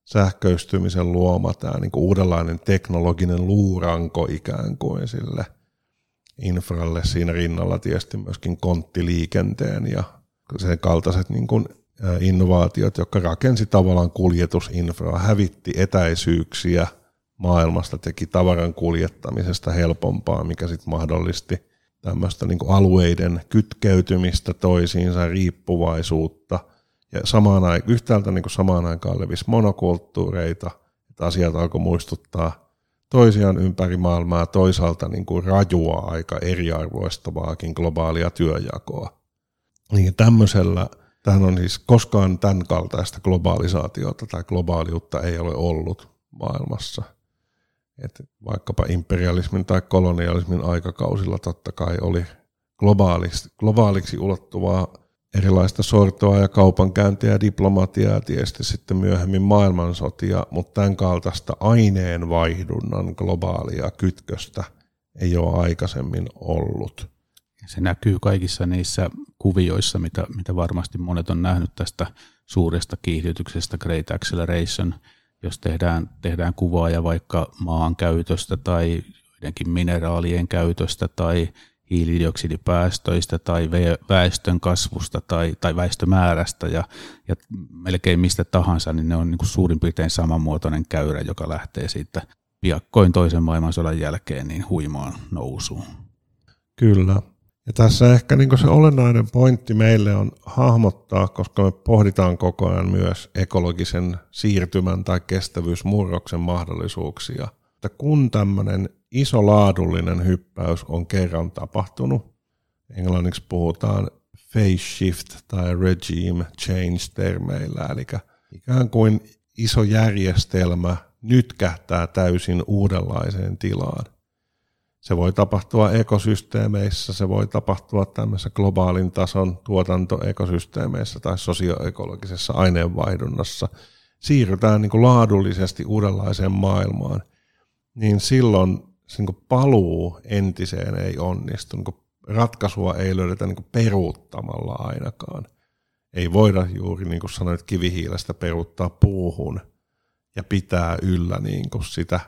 sähköistymisen luoma tämä niin uudenlainen teknologinen luuranko ikään kuin sille infralle siinä rinnalla tietysti myöskin konttiliikenteen ja sen kaltaiset niin kuin innovaatiot, jotka rakensi tavallaan kuljetusinfraa, hävitti etäisyyksiä maailmasta teki tavaran kuljettamisesta helpompaa, mikä sitten mahdollisti tämmöistä niin alueiden kytkeytymistä toisiinsa, riippuvaisuutta ja samaan aikaan, yhtäältä niin samaan aikaan levisi monokulttuureita, että asiat alkoi muistuttaa toisiaan ympäri maailmaa, toisaalta niin kuin rajua aika eriarvoistavaakin globaalia työjakoa. Niin tämmöisellä, tähän on siis koskaan tämän kaltaista globaalisaatiota tai globaaliutta ei ole ollut maailmassa. Et vaikkapa imperialismin tai kolonialismin aikakausilla totta kai oli globaaliksi, globaaliksi ulottuvaa erilaista sortoa ja kaupankäyntiä ja diplomatiaa ja tietysti sitten myöhemmin maailmansotia, mutta tämän kaltaista aineenvaihdunnan globaalia kytköstä ei ole aikaisemmin ollut. Se näkyy kaikissa niissä kuvioissa, mitä, mitä varmasti monet on nähnyt tästä suuresta kiihdytyksestä Great Acceleration, jos tehdään, tehdään kuvaa ja vaikka maan käytöstä tai joidenkin mineraalien käytöstä tai hiilidioksidipäästöistä tai väestön kasvusta tai, tai väestömäärästä ja, ja melkein mistä tahansa, niin ne on niin kuin suurin piirtein samanmuotoinen käyrä, joka lähtee siitä piakkoin toisen maailmansodan jälkeen niin huimaan nousuun. Kyllä. Ja tässä ehkä niin se olennainen pointti meille on hahmottaa, koska me pohditaan koko ajan myös ekologisen siirtymän tai kestävyysmurroksen mahdollisuuksia. Että kun tämmöinen iso laadullinen hyppäys on kerran tapahtunut. Englanniksi puhutaan phase shift tai regime change termeillä, eli ikään kuin iso järjestelmä nytkähtää täysin uudenlaiseen tilaan. Se voi tapahtua ekosysteemeissä, se voi tapahtua tämmöisessä globaalin tason tuotantoekosysteemeissä tai sosioekologisessa aineenvaihdunnassa. Siirrytään niin kuin laadullisesti uudenlaiseen maailmaan, niin silloin se niin paluu entiseen ei onnistu. Niin ratkaisua ei löydetä niin peruuttamalla ainakaan. Ei voida juuri, niin kuin sanoit, kivihiilestä peruuttaa puuhun ja pitää yllä niin kuin sitä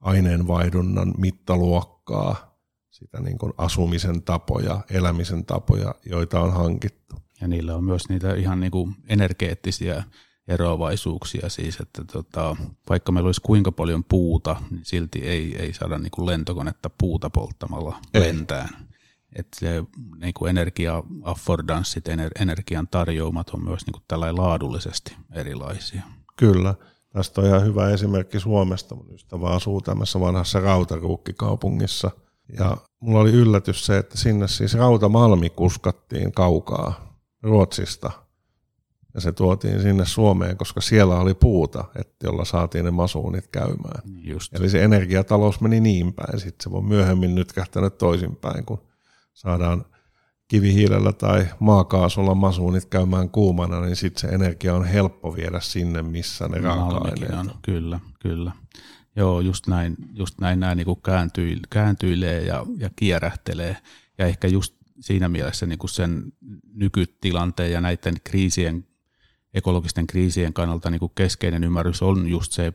aineenvaihdunnan mittaluokkaa, sitä niin kuin asumisen tapoja, elämisen tapoja, joita on hankittu. Ja niillä on myös niitä ihan niin kuin energeettisiä eroavaisuuksia siis, että tota, vaikka meillä olisi kuinka paljon puuta, niin silti ei, ei saada niin kuin lentokonetta puuta polttamalla ei. lentään. Että se niin kuin energia-affordanssit, energian tarjoamat on myös niin kuin tällainen laadullisesti erilaisia. Kyllä. Tästä on ihan hyvä esimerkki Suomesta. Mun ystävä asuu tämmöisessä vanhassa rautaruukkikaupungissa. Ja mulla oli yllätys se, että sinne siis rautamalmi kuskattiin kaukaa Ruotsista – ja se tuotiin sinne Suomeen, koska siellä oli puuta, että jolla saatiin ne masuunit käymään. Just. Eli se energiatalous meni niin päin. Sitten se voi myöhemmin nyt kähtänyt toisinpäin, kun saadaan kivihiilellä tai maakaasulla masuunit käymään kuumana, niin sitten se energia on helppo viedä sinne, missä ne raaka-aineet on. Kyllä, kyllä. Joo, just näin, just näin nämä niin kääntyy, kääntyilee ja, ja kierähtelee. Ja ehkä just siinä mielessä niin kuin sen nykytilanteen ja näiden kriisien ekologisten kriisien kannalta niin kuin keskeinen ymmärrys on just se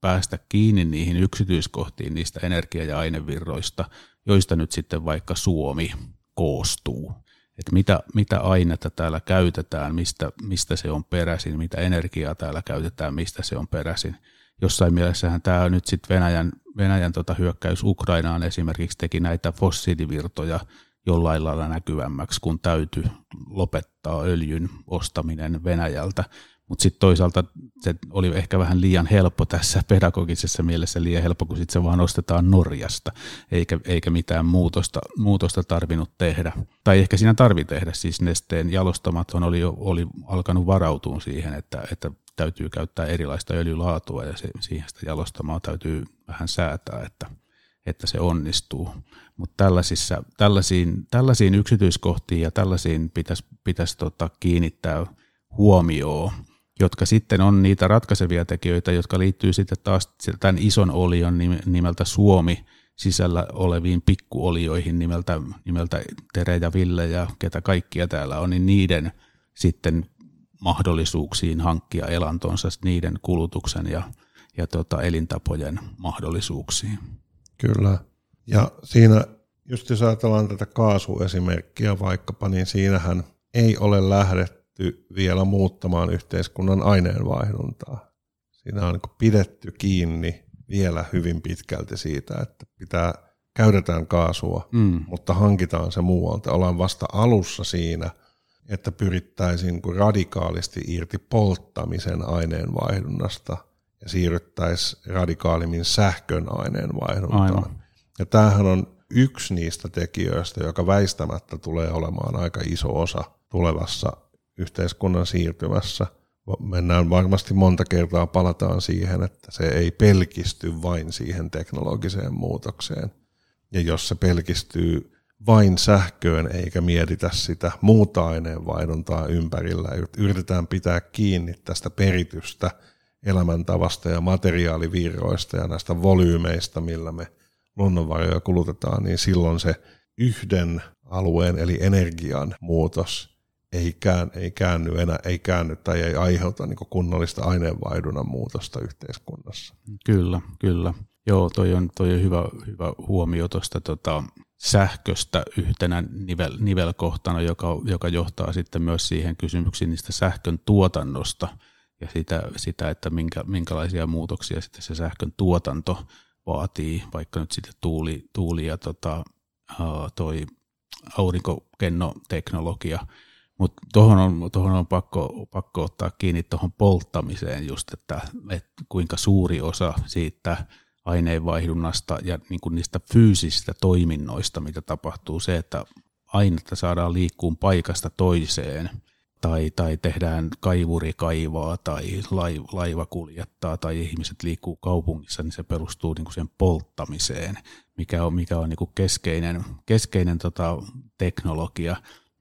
päästä kiinni niihin yksityiskohtiin niistä energia- ja ainevirroista, joista nyt sitten vaikka Suomi koostuu. Että mitä, mitä ainetta täällä käytetään, mistä, mistä se on peräisin, mitä energiaa täällä käytetään, mistä se on peräisin. Jossain mielessähän tämä nyt sitten Venäjän, Venäjän tota hyökkäys Ukrainaan esimerkiksi teki näitä fossiilivirtoja jollain lailla näkyvämmäksi, kun täytyy lopettaa öljyn ostaminen Venäjältä. Mutta sitten toisaalta se oli ehkä vähän liian helppo tässä pedagogisessa mielessä, liian helppo, kun sitten se vaan ostetaan Norjasta, eikä, eikä mitään muutosta, muutosta tarvinnut tehdä. Tai ehkä siinä tarvi tehdä, siis nesteen jalostamathan oli, oli alkanut varautua siihen, että, että täytyy käyttää erilaista öljylaatua ja se, siihen sitä jalostamaa täytyy vähän säätää, että, että se onnistuu. Mutta tällaisiin, tällaisiin yksityiskohtiin ja tällaisiin pitäisi, pitäisi tota kiinnittää huomioon, jotka sitten on niitä ratkaisevia tekijöitä, jotka liittyy sitten taas tämän ison olion nimeltä Suomi sisällä oleviin pikkuolioihin nimeltä, nimeltä Tere ja Ville ja ketä kaikkia täällä on, niin niiden sitten mahdollisuuksiin hankkia elantonsa, niiden kulutuksen ja, ja tota elintapojen mahdollisuuksiin. Kyllä. Ja siinä, just jos ajatellaan tätä kaasuesimerkkiä vaikkapa, niin siinähän ei ole lähdetty vielä muuttamaan yhteiskunnan aineenvaihduntaa. Siinä on niin pidetty kiinni vielä hyvin pitkälti siitä, että pitää käytetään kaasua, mm. mutta hankitaan se muualta. Ollaan vasta alussa siinä, että pyrittäisiin radikaalisti irti polttamisen aineenvaihdunnasta ja siirryttäisiin radikaalimmin sähkön aineenvaihduntaan. Aivan. Ja tämähän on yksi niistä tekijöistä, joka väistämättä tulee olemaan aika iso osa tulevassa yhteiskunnan siirtymässä. Mennään varmasti monta kertaa, palataan siihen, että se ei pelkisty vain siihen teknologiseen muutokseen. Ja jos se pelkistyy vain sähköön eikä mietitä sitä muuta aineenvaihduntaa ympärillä, yritetään pitää kiinni tästä peritystä elämäntavasta ja materiaalivirroista ja näistä volyymeista, millä me luonnonvaroja kulutetaan, niin silloin se yhden alueen eli energian muutos ei, kään, ei käänny enää, ei käänny tai ei aiheuta niin kunnollista aineenvaihdunnan muutosta yhteiskunnassa. Kyllä, kyllä. Joo, toi on, toi on hyvä, hyvä huomio tuosta tota, sähköstä yhtenä nivel, nivelkohtana, joka, joka johtaa sitten myös siihen kysymyksiin niistä sähkön tuotannosta ja sitä, sitä että minkä, minkälaisia muutoksia sitten se sähkön tuotanto vaatii, vaikka nyt sitten tuuli, tuuli ja tota, toi aurinkokennoteknologia. Mutta tuohon on, tohon on pakko, pakko ottaa kiinni tuohon polttamiseen just, että, että kuinka suuri osa siitä aineenvaihdunnasta ja niin kuin niistä fyysisistä toiminnoista, mitä tapahtuu, se, että ainetta saadaan liikkuun paikasta toiseen – tai, tai tehdään kaivuri kaivaa tai laiva kuljettaa tai ihmiset liikkuu kaupungissa, niin se perustuu niin kuin sen polttamiseen, mikä on, mikä on niin kuin keskeinen, keskeinen tota, teknologia,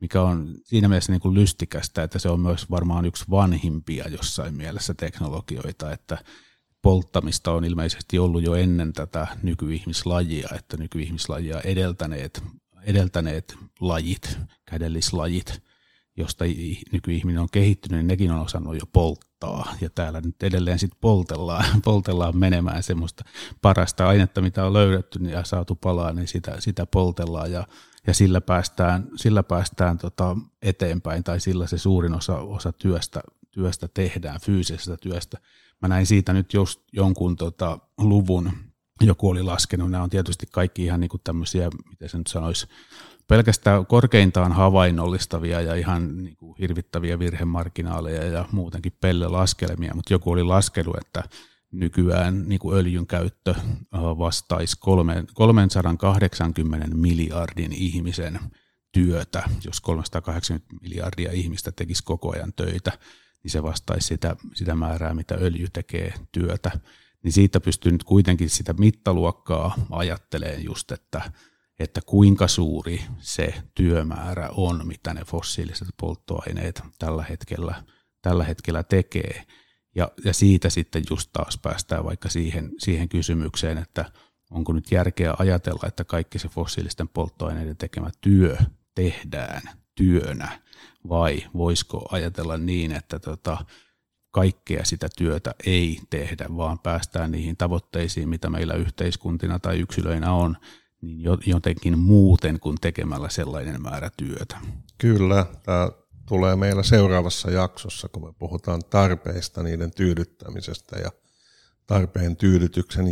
mikä on siinä mielessä niin kuin lystikästä, että se on myös varmaan yksi vanhimpia jossain mielessä teknologioita, että polttamista on ilmeisesti ollut jo ennen tätä nykyihmislajia, että nykyihmislajia edeltäneet, edeltäneet lajit, kädellislajit – josta nykyihminen on kehittynyt, niin nekin on osannut jo polttaa. Ja täällä nyt edelleen sitten poltellaan, poltellaan menemään semmoista parasta ainetta, mitä on löydetty ja saatu palaa, niin sitä, sitä poltellaan ja, ja sillä päästään, sillä päästään tota eteenpäin tai sillä se suurin osa, osa työstä, työstä tehdään, fyysisestä työstä. Mä näin siitä nyt just jonkun tota luvun, joku oli laskenut, nämä on tietysti kaikki ihan niin tämmöisiä, miten se nyt sanoisi, pelkästään korkeintaan havainnollistavia ja ihan niin kuin hirvittäviä virhemarginaaleja ja muutenkin laskelmia, mutta joku oli laskenut, että nykyään niin kuin öljyn käyttö äh, vastaisi 380 miljardin ihmisen työtä, jos 380 miljardia ihmistä tekisi koko ajan töitä, niin se vastaisi sitä, sitä määrää, mitä öljy tekee työtä. Niin siitä pystyy nyt kuitenkin sitä mittaluokkaa ajatteleen just, että että kuinka suuri se työmäärä on, mitä ne fossiiliset polttoaineet tällä hetkellä, tällä hetkellä tekee. Ja, ja siitä sitten just taas päästään vaikka siihen, siihen kysymykseen, että onko nyt järkeä ajatella, että kaikki se fossiilisten polttoaineiden tekemä työ tehdään työnä, vai voisiko ajatella niin, että tota, kaikkea sitä työtä ei tehdä, vaan päästään niihin tavoitteisiin, mitä meillä yhteiskuntina tai yksilöinä on, niin jotenkin muuten kuin tekemällä sellainen määrä työtä. Kyllä, tämä tulee meillä seuraavassa jaksossa, kun me puhutaan tarpeista, niiden tyydyttämisestä ja tarpeen tyydytyksen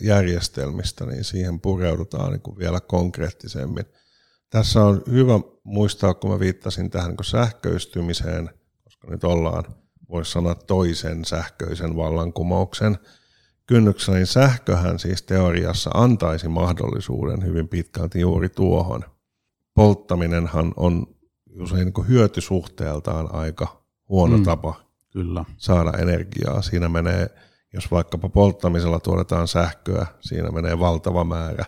järjestelmistä, niin siihen pureudutaan niin kuin vielä konkreettisemmin. Tässä on hyvä muistaa, kun mä viittasin tähän niin sähköistymiseen, koska nyt ollaan, voisi sanoa, toisen sähköisen vallankumouksen – kynnyksellä, niin sähköhän siis teoriassa antaisi mahdollisuuden hyvin pitkälti juuri tuohon. Polttaminenhan on usein niin hyötysuhteeltaan aika huono mm, tapa kyllä. saada energiaa. Siinä menee, jos vaikkapa polttamisella tuotetaan sähköä, siinä menee valtava määrä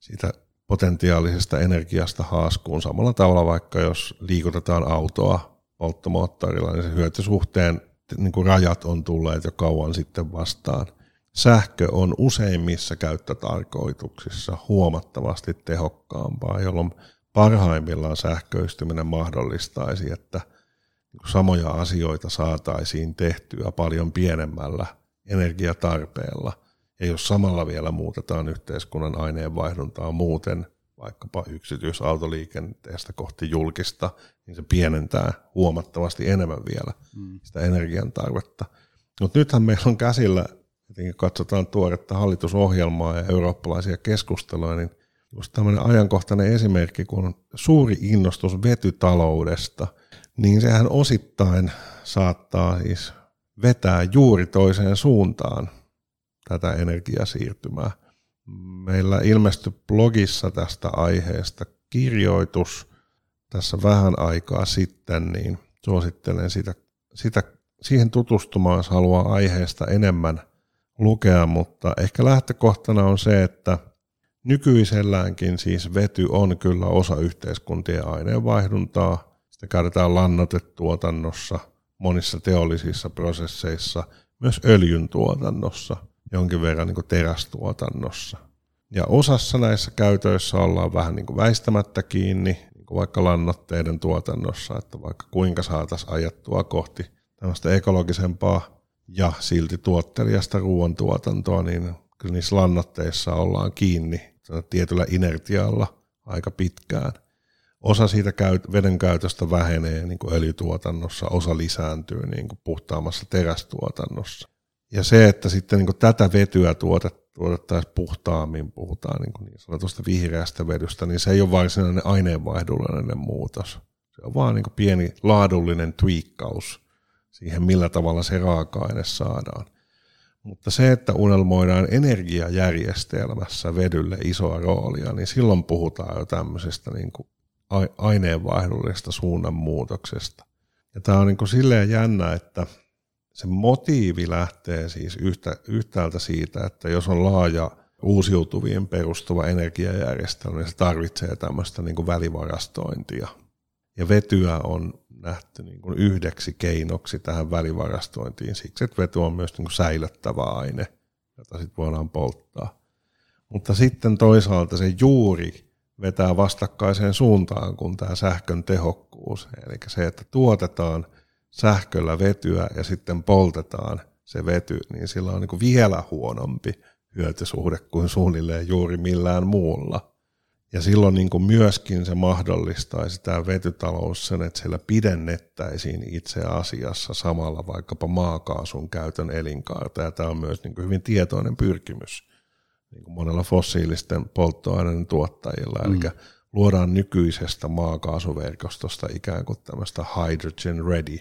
siitä potentiaalisesta energiasta haaskuun. Samalla tavalla vaikka jos liikutetaan autoa polttomoottorilla, niin se hyötysuhteen niin kuin rajat on tulleet jo kauan sitten vastaan – sähkö on useimmissa käyttötarkoituksissa huomattavasti tehokkaampaa, jolloin parhaimmillaan sähköistyminen mahdollistaisi, että samoja asioita saataisiin tehtyä paljon pienemmällä energiatarpeella. Ja jos samalla vielä muutetaan yhteiskunnan aineenvaihduntaa muuten, vaikkapa yksityisautoliikenteestä kohti julkista, niin se pienentää huomattavasti enemmän vielä mm. sitä energian tarvetta. Mutta nythän meillä on käsillä jotenkin katsotaan tuoretta hallitusohjelmaa ja eurooppalaisia keskusteluja, niin just tämmöinen ajankohtainen esimerkki, kun on suuri innostus vetytaloudesta, niin sehän osittain saattaa siis vetää juuri toiseen suuntaan tätä energiasiirtymää. Meillä ilmestyi blogissa tästä aiheesta kirjoitus tässä vähän aikaa sitten, niin suosittelen sitä, sitä, siihen tutustumaan, jos haluaa aiheesta enemmän lukea, mutta ehkä lähtökohtana on se, että nykyiselläänkin siis vety on kyllä osa yhteiskuntien aineenvaihduntaa. Sitä käytetään lannotetuotannossa, monissa teollisissa prosesseissa, myös öljyn tuotannossa, jonkin verran niin terästuotannossa. Ja osassa näissä käytöissä ollaan vähän niin väistämättä kiinni, niin vaikka lannoitteiden tuotannossa, että vaikka kuinka saataisiin ajettua kohti tämmöistä ekologisempaa ja silti tuottelijasta ruoantuotantoa, niin kyllä niissä lannoitteissa ollaan kiinni tietyllä inertialla aika pitkään. Osa siitä veden käytöstä vähenee niin kuin öljytuotannossa, osa lisääntyy niin kuin puhtaammassa terästuotannossa. Ja se, että sitten niin kuin tätä vetyä tuotet, tuotettaisiin puhtaammin, puhutaan niin, kuin niin sanotusta vihreästä vedystä, niin se ei ole varsinainen aineenvaihdollinen muutos. Se on vaan niin kuin pieni laadullinen twiikkaus siihen, millä tavalla se raaka-aine saadaan. Mutta se, että unelmoidaan energiajärjestelmässä vedylle isoa roolia, niin silloin puhutaan jo tämmöisestä niin kuin aineenvaihdollisesta suunnanmuutoksesta. Ja tämä on niin kuin silleen jännä, että se motiivi lähtee siis yhtä, yhtäältä siitä, että jos on laaja uusiutuviin perustuva energiajärjestelmä, niin se tarvitsee tämmöistä niin kuin välivarastointia. Ja vetyä on nähty niin kuin yhdeksi keinoksi tähän välivarastointiin siksi, että vety on myös niin kuin säilyttävä aine, jota sitten voidaan polttaa. Mutta sitten toisaalta se juuri vetää vastakkaiseen suuntaan kuin tämä sähkön tehokkuus. Eli se, että tuotetaan sähköllä vetyä ja sitten poltetaan se vety, niin sillä on niin kuin vielä huonompi hyötysuhde kuin suunnilleen juuri millään muulla. Ja silloin niin kuin myöskin se mahdollistaisi tämä vetytalous sen, että siellä pidennettäisiin itse asiassa samalla vaikkapa maakaasun käytön elinkaarta. Ja tämä on myös niin kuin hyvin tietoinen pyrkimys niin kuin monella fossiilisten polttoaineiden tuottajilla. Mm. Eli luodaan nykyisestä maakaasuverkostosta ikään kuin tämmöistä hydrogen ready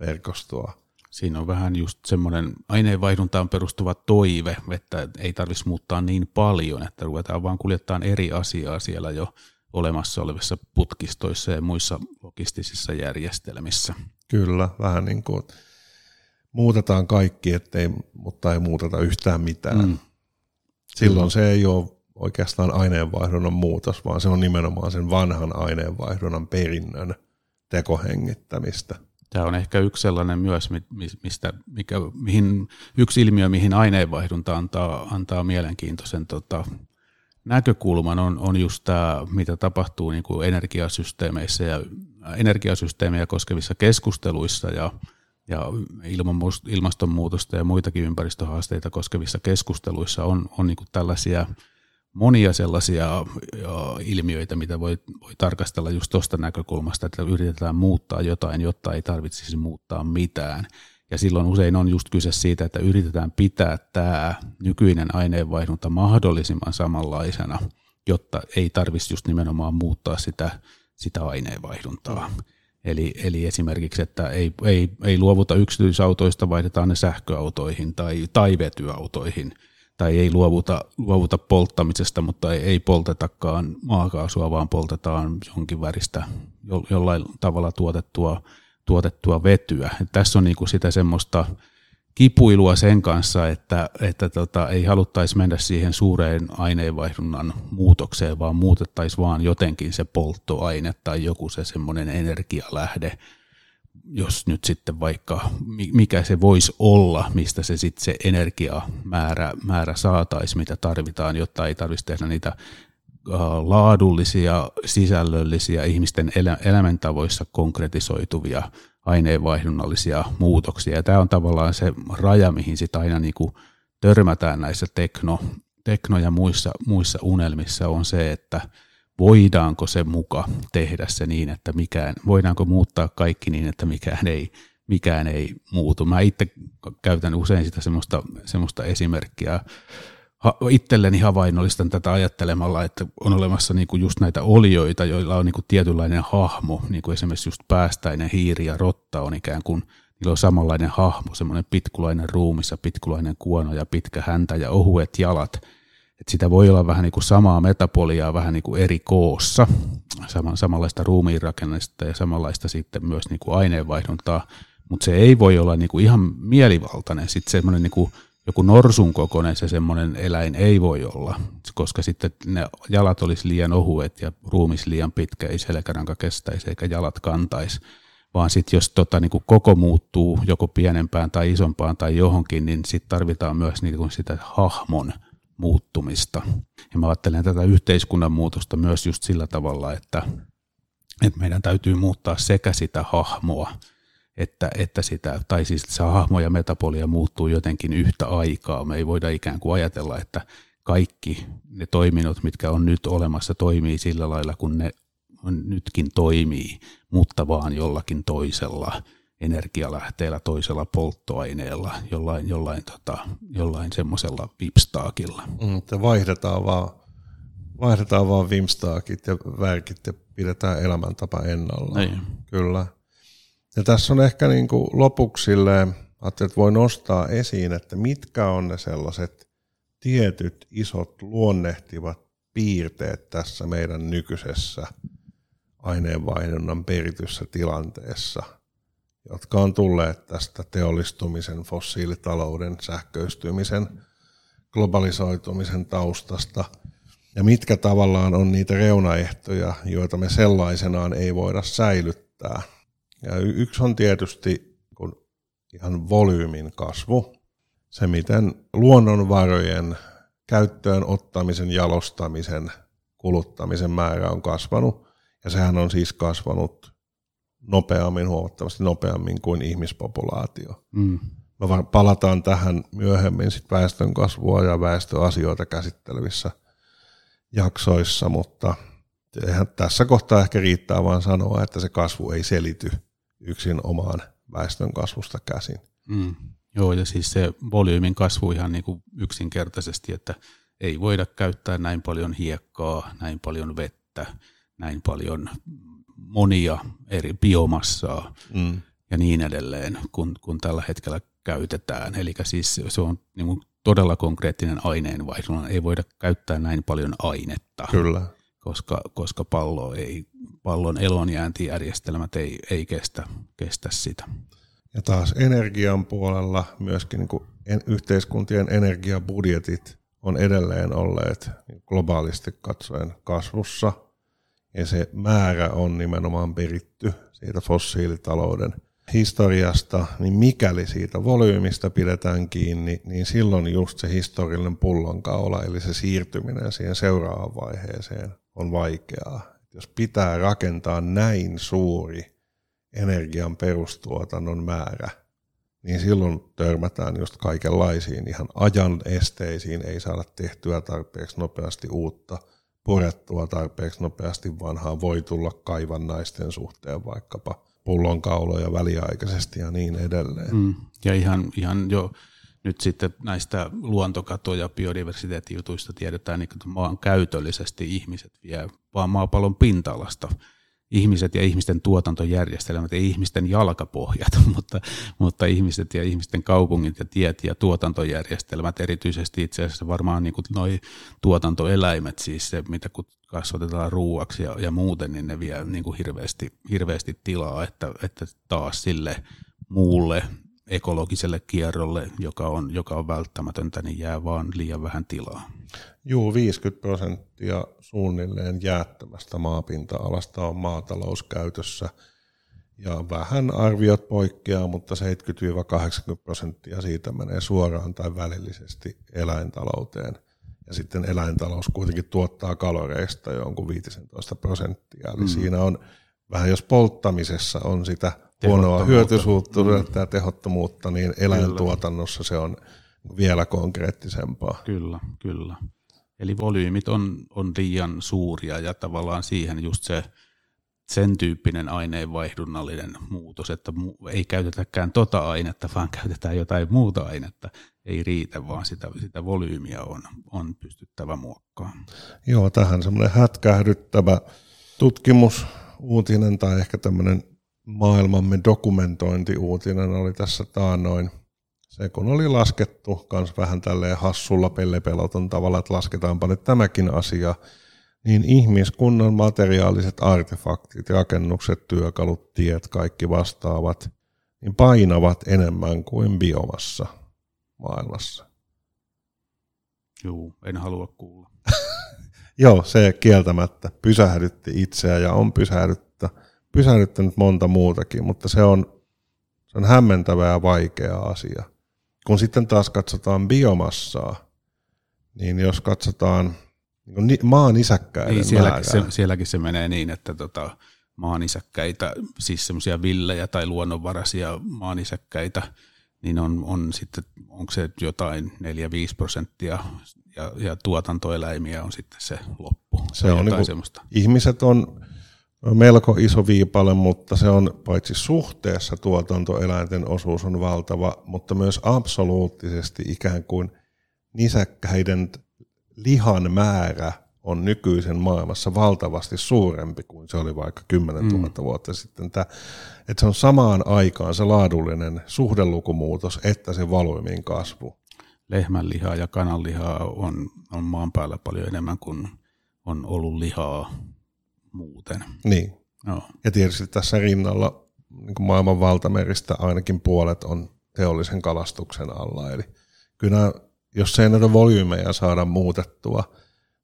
verkostoa. Siinä on vähän just semmoinen aineenvaihduntaan perustuva toive, että ei tarvitsisi muuttaa niin paljon, että ruvetaan vaan kuljettamaan eri asiaa siellä jo olemassa olevissa putkistoissa ja muissa logistisissa järjestelmissä. Kyllä, vähän niin kuin muutetaan kaikki, ettei, mutta ei muuteta yhtään mitään. Mm. Silloin se ei ole oikeastaan aineenvaihdunnan muutos, vaan se on nimenomaan sen vanhan aineenvaihdunnan perinnön tekohengittämistä. Tämä on ehkä yksi sellainen myös, mistä, mikä, mihin, yksi ilmiö, mihin aineenvaihdunta antaa, antaa mielenkiintoisen tota, näkökulman, on, on just tämä, mitä tapahtuu niin kuin energiasysteemeissä ja energiasysteemejä koskevissa keskusteluissa ja, ja ilmastonmuutosta ja muitakin ympäristöhaasteita koskevissa keskusteluissa on, on niin kuin tällaisia – monia sellaisia ilmiöitä, mitä voi, voi tarkastella just tuosta näkökulmasta, että yritetään muuttaa jotain, jotta ei tarvitsisi muuttaa mitään. Ja silloin usein on just kyse siitä, että yritetään pitää tämä nykyinen aineenvaihdunta mahdollisimman samanlaisena, jotta ei tarvitsisi just nimenomaan muuttaa sitä, sitä aineenvaihduntaa. Eli, eli esimerkiksi, että ei, ei, ei luovuta yksityisautoista, vaihdetaan ne sähköautoihin tai, tai vetyautoihin – tai ei luovuta, luovuta polttamisesta, mutta ei, ei poltetakaan maakaasua, vaan poltetaan jonkin väristä jo, jollain tavalla tuotettua, tuotettua vetyä. Et tässä on niinku sitä semmoista kipuilua sen kanssa, että, että tota, ei haluttaisi mennä siihen suureen aineenvaihdunnan muutokseen, vaan muutettaisiin vaan jotenkin se polttoaine tai joku se semmoinen energialähde, jos nyt sitten vaikka, mikä se voisi olla, mistä se sitten se energiamäärä määrä saataisiin, mitä tarvitaan, jotta ei tarvitsisi tehdä niitä laadullisia, sisällöllisiä, ihmisten elämäntavoissa konkretisoituvia aineenvaihdunnallisia muutoksia. Ja tämä on tavallaan se raja, mihin sitten aina niin kuin törmätään näissä tekno, tekno- ja muissa, muissa unelmissa, on se, että – voidaanko se muka tehdä se niin, että mikään, voidaanko muuttaa kaikki niin, että mikään ei, mikään ei muutu. Mä itse käytän usein sitä semmoista, semmoista esimerkkiä. Ha, itselleni havainnollistan tätä ajattelemalla, että on olemassa niinku just näitä olioita, joilla on niinku tietynlainen hahmo, niin kuin esimerkiksi just päästäinen hiiri ja rotta on ikään kuin, niillä on samanlainen hahmo, semmoinen pitkulainen ruumissa, pitkulainen kuono ja pitkä häntä ja ohuet jalat – että sitä voi olla vähän niin kuin samaa metapoliaa vähän niin kuin eri koossa, sama, samanlaista ruumiinrakennesta ja samanlaista sitten myös niin kuin aineenvaihduntaa, mutta se ei voi olla niin kuin ihan mielivaltainen. Sitten semmoinen niin kuin joku norsun kokoinen se semmoinen eläin ei voi olla, koska sitten ne jalat olisi liian ohuet ja ruumis liian pitkä, ei selkäranka kestäisi eikä jalat kantaisi. Vaan sitten jos tota, niin kuin koko muuttuu joko pienempään tai isompaan tai johonkin, niin sitten tarvitaan myös niin kuin sitä hahmon – muuttumista. Ja mä ajattelen tätä yhteiskunnan muutosta myös just sillä tavalla, että, että meidän täytyy muuttaa sekä sitä hahmoa, että, että sitä, tai siis se hahmo ja metapolia muuttuu jotenkin yhtä aikaa. Me ei voida ikään kuin ajatella, että kaikki ne toiminnot, mitkä on nyt olemassa, toimii sillä lailla, kun ne nytkin toimii, mutta vaan jollakin toisella energialähteellä, toisella polttoaineella, jollain, jollain, tota, jollain semmoisella vipstaakilla. Mm, vaihdetaan vaan, vaihdetaan vaan vimstaakit ja värkit ja pidetään elämäntapa ennalla. Niin. Kyllä. Ja tässä on ehkä niin kuin lopuksi silleen, että voi nostaa esiin, että mitkä on ne sellaiset tietyt isot luonnehtivat piirteet tässä meidän nykyisessä aineenvaihdunnan perityssä tilanteessa – jotka on tulleet tästä teollistumisen, fossiilitalouden, sähköistymisen, globalisoitumisen taustasta, ja mitkä tavallaan on niitä reunaehtoja, joita me sellaisenaan ei voida säilyttää. Ja yksi on tietysti kun ihan volyymin kasvu, se miten luonnonvarojen käyttöön ottamisen, jalostamisen, kuluttamisen määrä on kasvanut, ja sehän on siis kasvanut nopeammin, huomattavasti nopeammin kuin ihmispopulaatio. Mm. Me palataan tähän myöhemmin sit väestön kasvua ja väestöasioita käsittelevissä jaksoissa, mutta eihän tässä kohtaa ehkä riittää vain sanoa, että se kasvu ei selity yksin omaan väestön kasvusta käsin. Mm. Joo, ja siis se volyymin kasvu ihan niin kuin yksinkertaisesti, että ei voida käyttää näin paljon hiekkaa, näin paljon vettä, näin paljon monia eri biomassaa mm. ja niin edelleen, kun, kun tällä hetkellä käytetään. Eli siis se on niin kuin todella konkreettinen aineenvaihdunta. Ei voida käyttää näin paljon ainetta. Kyllä. Koska, koska pallo ei, pallon elonjääntijärjestelmät ei, ei kestä, kestä sitä. Ja taas energian puolella myöskin niin kuin yhteiskuntien energiabudjetit on edelleen olleet globaalisti katsoen kasvussa – ja se määrä on nimenomaan peritty siitä fossiilitalouden historiasta, niin mikäli siitä volyymista pidetään kiinni, niin silloin just se historiallinen pullonkaula, eli se siirtyminen siihen seuraavaan vaiheeseen on vaikeaa. Jos pitää rakentaa näin suuri energian perustuotannon määrä, niin silloin törmätään just kaikenlaisiin ihan ajan esteisiin, ei saada tehtyä tarpeeksi nopeasti uutta – purettua tarpeeksi nopeasti vanhaa voi tulla kaivannaisten suhteen vaikkapa pullonkauloja väliaikaisesti ja niin edelleen. Mm. Ja ihan, ihan jo nyt sitten näistä luontokato- ja biodiversiteettijutuista tiedetään, että maan käytöllisesti ihmiset vie vaan maapallon pinta-alasta ihmiset ja ihmisten tuotantojärjestelmät, ei ihmisten jalkapohjat, mutta, mutta ihmiset ja ihmisten kaupungit ja tiet ja tuotantojärjestelmät, erityisesti itse asiassa varmaan niin noi tuotantoeläimet, siis se mitä kun kasvatetaan ruuaksi ja, ja muuten, niin ne vie niin kuin hirveästi, hirveästi tilaa, että, että taas sille muulle ekologiselle kierrolle, joka on, joka on välttämätöntä, niin jää vaan liian vähän tilaa. Juu, 50 prosenttia suunnilleen jäättämästä maapinta-alasta on maatalouskäytössä. Ja vähän arviot poikkeaa, mutta 70-80 prosenttia siitä menee suoraan tai välillisesti eläintalouteen. Ja sitten eläintalous kuitenkin tuottaa kaloreista jonkun 15 prosenttia. Eli mm. siinä on vähän, jos polttamisessa on sitä huonoa hyötysuutta mm. ja tehottomuutta, niin eläintuotannossa se on vielä konkreettisempaa. Kyllä, kyllä. Eli volyymit on, on liian suuria ja tavallaan siihen just se sen tyyppinen aineenvaihdunnallinen muutos, että ei käytetäkään tota ainetta, vaan käytetään jotain muuta ainetta, ei riitä, vaan sitä, sitä volyymiä on, on pystyttävä muokkaamaan. Joo, tähän semmoinen hätkähdyttävä tutkimusuutinen tai ehkä tämmöinen maailmamme dokumentointiuutinen oli tässä taannoin. Se kun oli laskettu kans vähän tälleen hassulla pellepeloton tavalla, että lasketaanpa nyt tämäkin asia – niin ihmiskunnan materiaaliset artefaktit, rakennukset, työkalut, tiet, kaikki vastaavat, niin painavat enemmän kuin biomassa maailmassa. Joo, en halua kuulla. Joo, se kieltämättä pysähdytti itseä ja on pysähdyttä, pysähdyttänyt monta muutakin, mutta se on, se on hämmentävä ja vaikea asia. Kun sitten taas katsotaan biomassaa, niin jos katsotaan niin maan isäkkäiden niin, sielläkin, se, sielläkin se menee niin, että tota, maan isäkkäitä, siis semmoisia villejä tai luonnonvaraisia maan isäkkäitä, niin on, on sitten, onko se jotain 4-5 prosenttia ja, ja tuotantoeläimiä on sitten se loppu. Se on niin. Ihmiset on melko iso viipale, mutta se on paitsi suhteessa tuotantoeläinten osuus on valtava, mutta myös absoluuttisesti ikään kuin nisäkkäiden lihan määrä on nykyisen maailmassa valtavasti suurempi kuin se oli vaikka 10 000 mm. vuotta sitten. Tämä, että se on samaan aikaan se laadullinen suhdelukumuutos että se volyymin kasvu. Lehmänlihaa ja kananlihaa on, on maan päällä paljon enemmän kuin on ollut lihaa muuten. Niin. No. Ja tietysti tässä rinnalla niin kuin maailman valtameristä ainakin puolet on teollisen kalastuksen alla. Eli kyllä jos ei näitä volyymeja saada muutettua,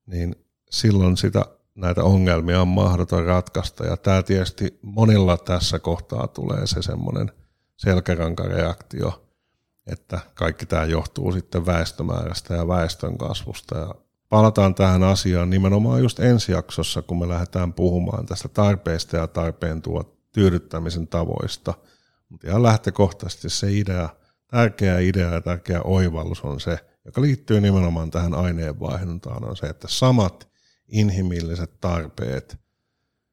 niin silloin sitä, näitä ongelmia on mahdoton ratkaista. Ja tämä tietysti monilla tässä kohtaa tulee se semmoinen selkärankareaktio, että kaikki tämä johtuu sitten väestömäärästä ja väestön kasvusta. Ja palataan tähän asiaan nimenomaan just ensi jaksossa, kun me lähdetään puhumaan tästä tarpeesta ja tarpeen tuo tyydyttämisen tavoista. Mutta ihan lähtökohtaisesti se idea, tärkeä idea ja tärkeä oivallus on se, joka liittyy nimenomaan tähän aineenvaihduntaan, on se, että samat inhimilliset tarpeet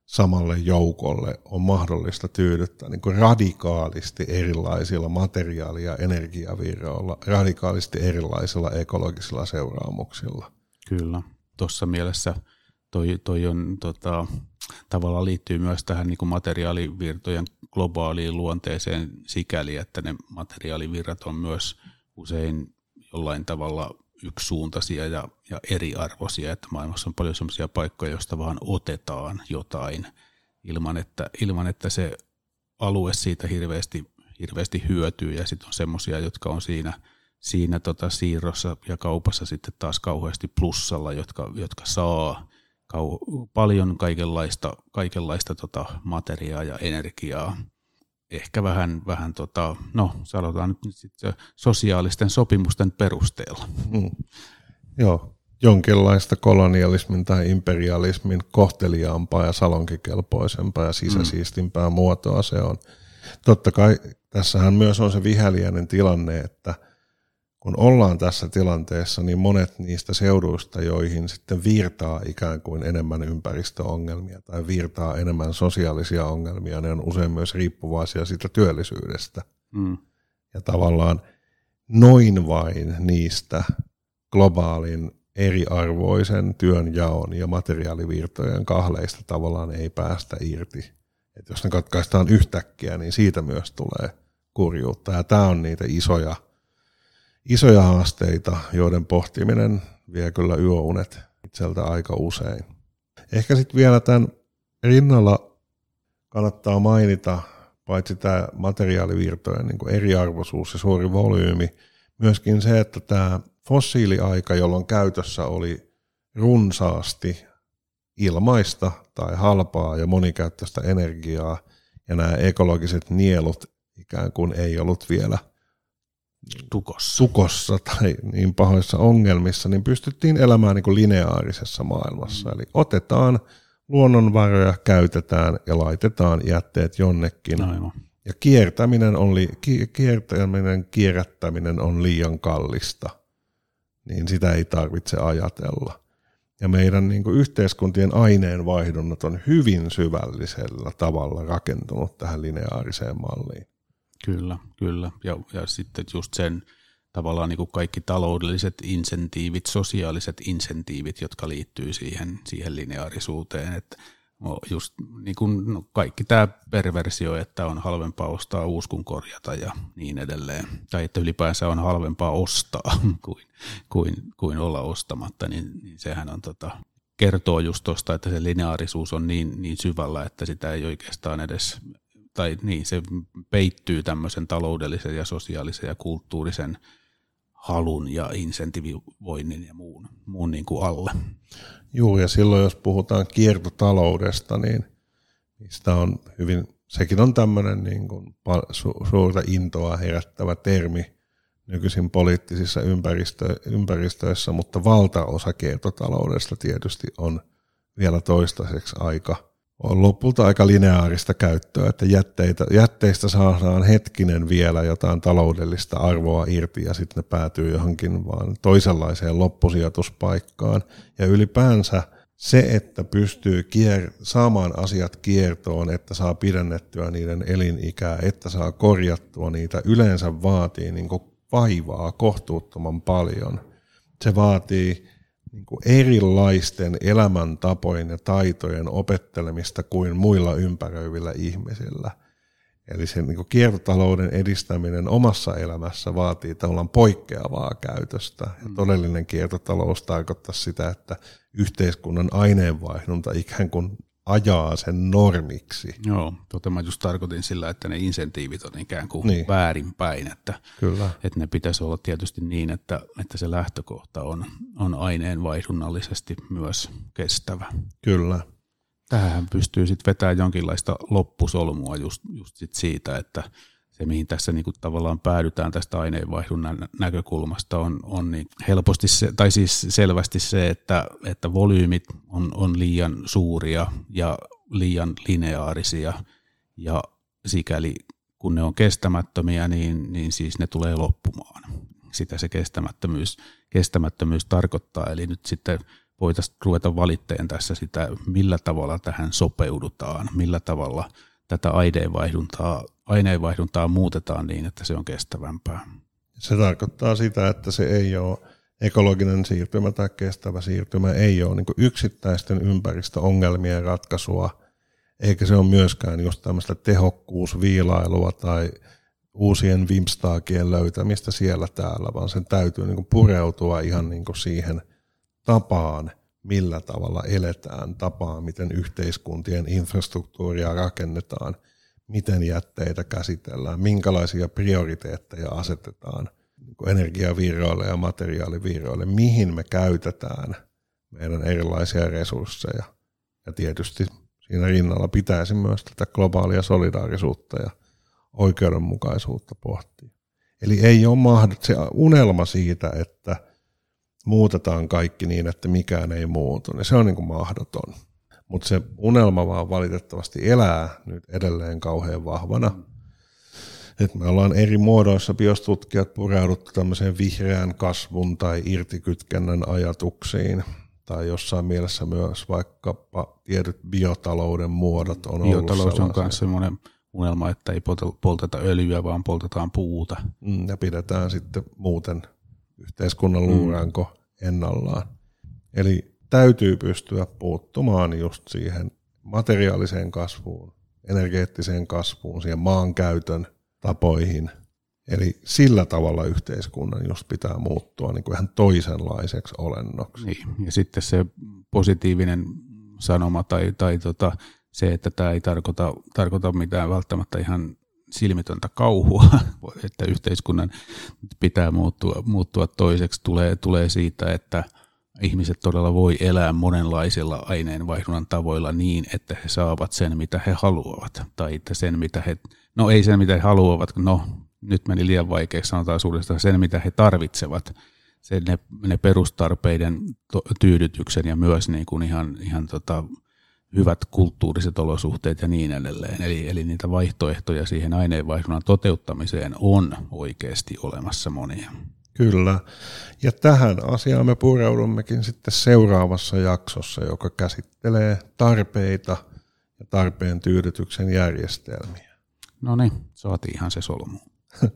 samalle joukolle on mahdollista tyydyttää niin kuin radikaalisti erilaisilla materiaali- ja energiavirroilla, radikaalisti erilaisilla ekologisilla seuraamuksilla. Kyllä, tuossa mielessä toi, toi on, tota, tavallaan liittyy myös tähän niin kuin materiaalivirtojen globaaliin luonteeseen sikäli, että ne materiaalivirrat on myös usein jollain tavalla yksisuuntaisia ja, ja eriarvoisia, että maailmassa on paljon sellaisia paikkoja, joista vaan otetaan jotain ilman, että, ilman, että se alue siitä hirveästi, hirveästi hyötyy. Ja sitten on semmoisia, jotka on siinä, siinä tota siirrossa ja kaupassa sitten taas kauheasti plussalla, jotka, jotka saa kau, paljon kaikenlaista, kaikenlaista tota materiaa ja energiaa ehkä vähän, vähän tota, no sanotaan nyt sitten sosiaalisten sopimusten perusteella. Mm. Joo, jonkinlaista kolonialismin tai imperialismin kohteliaampaa ja salonkikelpoisempaa ja sisäsiistimpää mm. muotoa se on. Totta kai tässähän myös on se viheliäinen tilanne, että – kun ollaan tässä tilanteessa, niin monet niistä seuduista, joihin sitten virtaa ikään kuin enemmän ympäristöongelmia tai virtaa enemmän sosiaalisia ongelmia, ne on usein myös riippuvaisia siitä työllisyydestä. Mm. Ja tavallaan noin vain niistä globaalin eriarvoisen työnjaon ja materiaalivirtojen kahleista tavallaan ei päästä irti. Et jos ne katkaistaan yhtäkkiä, niin siitä myös tulee kurjuutta. Ja tämä on niitä isoja isoja haasteita, joiden pohtiminen vie kyllä yöunet itseltä aika usein. Ehkä sitten vielä tämän rinnalla kannattaa mainita paitsi tämä materiaalivirtojen niin eriarvoisuus ja suuri volyymi, myöskin se, että tämä fossiiliaika, jolloin käytössä oli runsaasti ilmaista tai halpaa ja monikäyttöistä energiaa, ja nämä ekologiset nielut ikään kuin ei ollut vielä – tukossa. tukossa tai niin pahoissa ongelmissa, niin pystyttiin elämään niin kuin lineaarisessa maailmassa. Mm. Eli otetaan luonnonvaroja, käytetään ja laitetaan jätteet jonnekin. Aivan. Ja kiertäminen, on li- kiertäminen, kierrättäminen on liian kallista, niin sitä ei tarvitse ajatella. Ja meidän niin kuin yhteiskuntien aineenvaihdunnat on hyvin syvällisellä tavalla rakentunut tähän lineaariseen malliin. Kyllä, kyllä. Ja, ja sitten just sen tavallaan niin kuin kaikki taloudelliset insentiivit, sosiaaliset insentiivit, jotka liittyy siihen, siihen lineaarisuuteen. Että just niin kuin, no kaikki tämä perversio, että on halvempaa ostaa uusi kuin korjata ja niin edelleen. Tai että ylipäänsä on halvempaa ostaa kuin, kuin, kuin olla ostamatta, niin, niin sehän on tota, kertoo just tuosta, että se lineaarisuus on niin, niin syvällä, että sitä ei oikeastaan edes, tai niin, se peittyy tämmöisen taloudellisen ja sosiaalisen ja kulttuurisen halun ja insentivoinnin ja muun, muun niin kuin alle. Joo, ja silloin jos puhutaan kiertotaloudesta, niin sitä on hyvin, sekin on tämmöinen niin kuin su, suurta intoa herättävä termi nykyisin poliittisissa ympäristö, ympäristöissä, mutta valtaosa kiertotaloudesta tietysti on vielä toistaiseksi aika on lopulta aika lineaarista käyttöä, että jätteitä, jätteistä saadaan hetkinen vielä jotain taloudellista arvoa irti ja sitten ne päätyy johonkin vaan toisenlaiseen loppusijoituspaikkaan. Ja ylipäänsä se, että pystyy kier- saamaan asiat kiertoon, että saa pidennettyä niiden elinikää, että saa korjattua niitä, yleensä vaatii niin vaivaa kohtuuttoman paljon. Se vaatii niin kuin erilaisten elämäntapojen ja taitojen opettelemista kuin muilla ympäröivillä ihmisillä. Eli se niin kuin kiertotalouden edistäminen omassa elämässä vaatii tavallaan poikkeavaa käytöstä. Ja mm. todellinen kiertotalous tarkoittaa sitä, että yhteiskunnan aineenvaihdunta ikään kuin ajaa sen normiksi. Joo, tota mä just tarkoitin sillä, että ne insentiivit on ikään kuin niin. väärinpäin, että, Kyllä. että ne pitäisi olla tietysti niin, että, että se lähtökohta on, on aineenvaihdunnallisesti myös kestävä. Kyllä. Tähän pystyy sitten vetämään jonkinlaista loppusolmua just, just sit siitä, että se, mihin tässä niin kuin tavallaan päädytään tästä aineenvaihdunnan näkökulmasta, on, on niin helposti se, tai siis selvästi se, että, että volyymit on, on liian suuria ja liian lineaarisia, ja sikäli kun ne on kestämättömiä, niin, niin siis ne tulee loppumaan. Sitä se kestämättömyys, kestämättömyys tarkoittaa, eli nyt sitten voitaisiin ruveta valitteen tässä sitä, millä tavalla tähän sopeudutaan, millä tavalla – tätä aineenvaihduntaa, aineenvaihduntaa muutetaan niin, että se on kestävämpää. Se tarkoittaa sitä, että se ei ole ekologinen siirtymä tai kestävä siirtymä, ei ole niin yksittäisten ympäristöongelmien ratkaisua, eikä se ole myöskään just tämmöistä tehokkuusviilailua tai uusien vimstaakien löytämistä siellä täällä, vaan sen täytyy niin pureutua ihan niin siihen tapaan – millä tavalla eletään, tapaa, miten yhteiskuntien infrastruktuuria rakennetaan, miten jätteitä käsitellään, minkälaisia prioriteetteja asetetaan niin energiavirroille ja materiaalivirroille, mihin me käytetään meidän erilaisia resursseja. Ja tietysti siinä rinnalla pitäisi myös tätä globaalia solidaarisuutta ja oikeudenmukaisuutta pohtia. Eli ei ole mahdollista, se unelma siitä, että – muutetaan kaikki niin, että mikään ei muutu, niin se on niin kuin mahdoton. Mutta se unelma vaan valitettavasti elää nyt edelleen kauhean vahvana. Et me ollaan eri muodoissa biostutkijat pureuduttu tämmöiseen vihreän kasvun tai irtikytkennän ajatuksiin, tai jossain mielessä myös vaikkapa tietyt biotalouden muodot on Biotalous on myös semmoinen unelma, että ei polteta öljyä, vaan poltetaan puuta. Mm, ja pidetään sitten muuten yhteiskunnan luuranko mm. ennallaan. Eli täytyy pystyä puuttumaan just siihen materiaaliseen kasvuun, energeettiseen kasvuun, siihen maankäytön tapoihin. Eli sillä tavalla yhteiskunnan just pitää muuttua niin kuin ihan toisenlaiseksi olennoksi. Niin. Ja sitten se positiivinen sanoma tai, tai tota, se, että tämä ei tarkoita, tarkoita mitään välttämättä ihan silmitöntä kauhua, että yhteiskunnan pitää muuttua, muuttua toiseksi, tulee, tulee siitä, että ihmiset todella voi elää monenlaisilla aineenvaihdunnan tavoilla niin, että he saavat sen, mitä he haluavat, tai että sen, mitä he, no ei sen, mitä he haluavat, no nyt meni liian vaikeaksi, sanotaan suuresta, sen, mitä he tarvitsevat, sen ne, ne perustarpeiden to, tyydytyksen ja myös niin kuin ihan, ihan tota, hyvät kulttuuriset olosuhteet ja niin edelleen. Eli, eli niitä vaihtoehtoja siihen aineenvaihdunnan toteuttamiseen on oikeasti olemassa monia. Kyllä. Ja tähän asiaan me pureudummekin sitten seuraavassa jaksossa, joka käsittelee tarpeita ja tarpeen tyydytyksen järjestelmiä. No niin, saatiin ihan se solmu.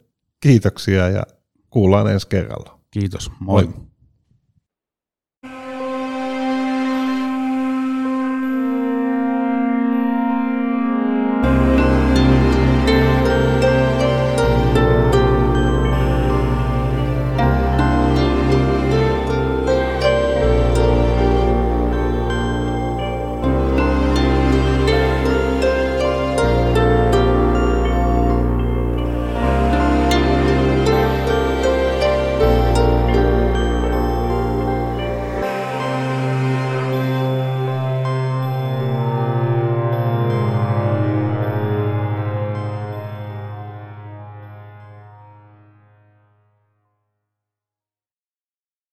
Kiitoksia ja kuullaan ensi kerralla. Kiitos, moi. moi.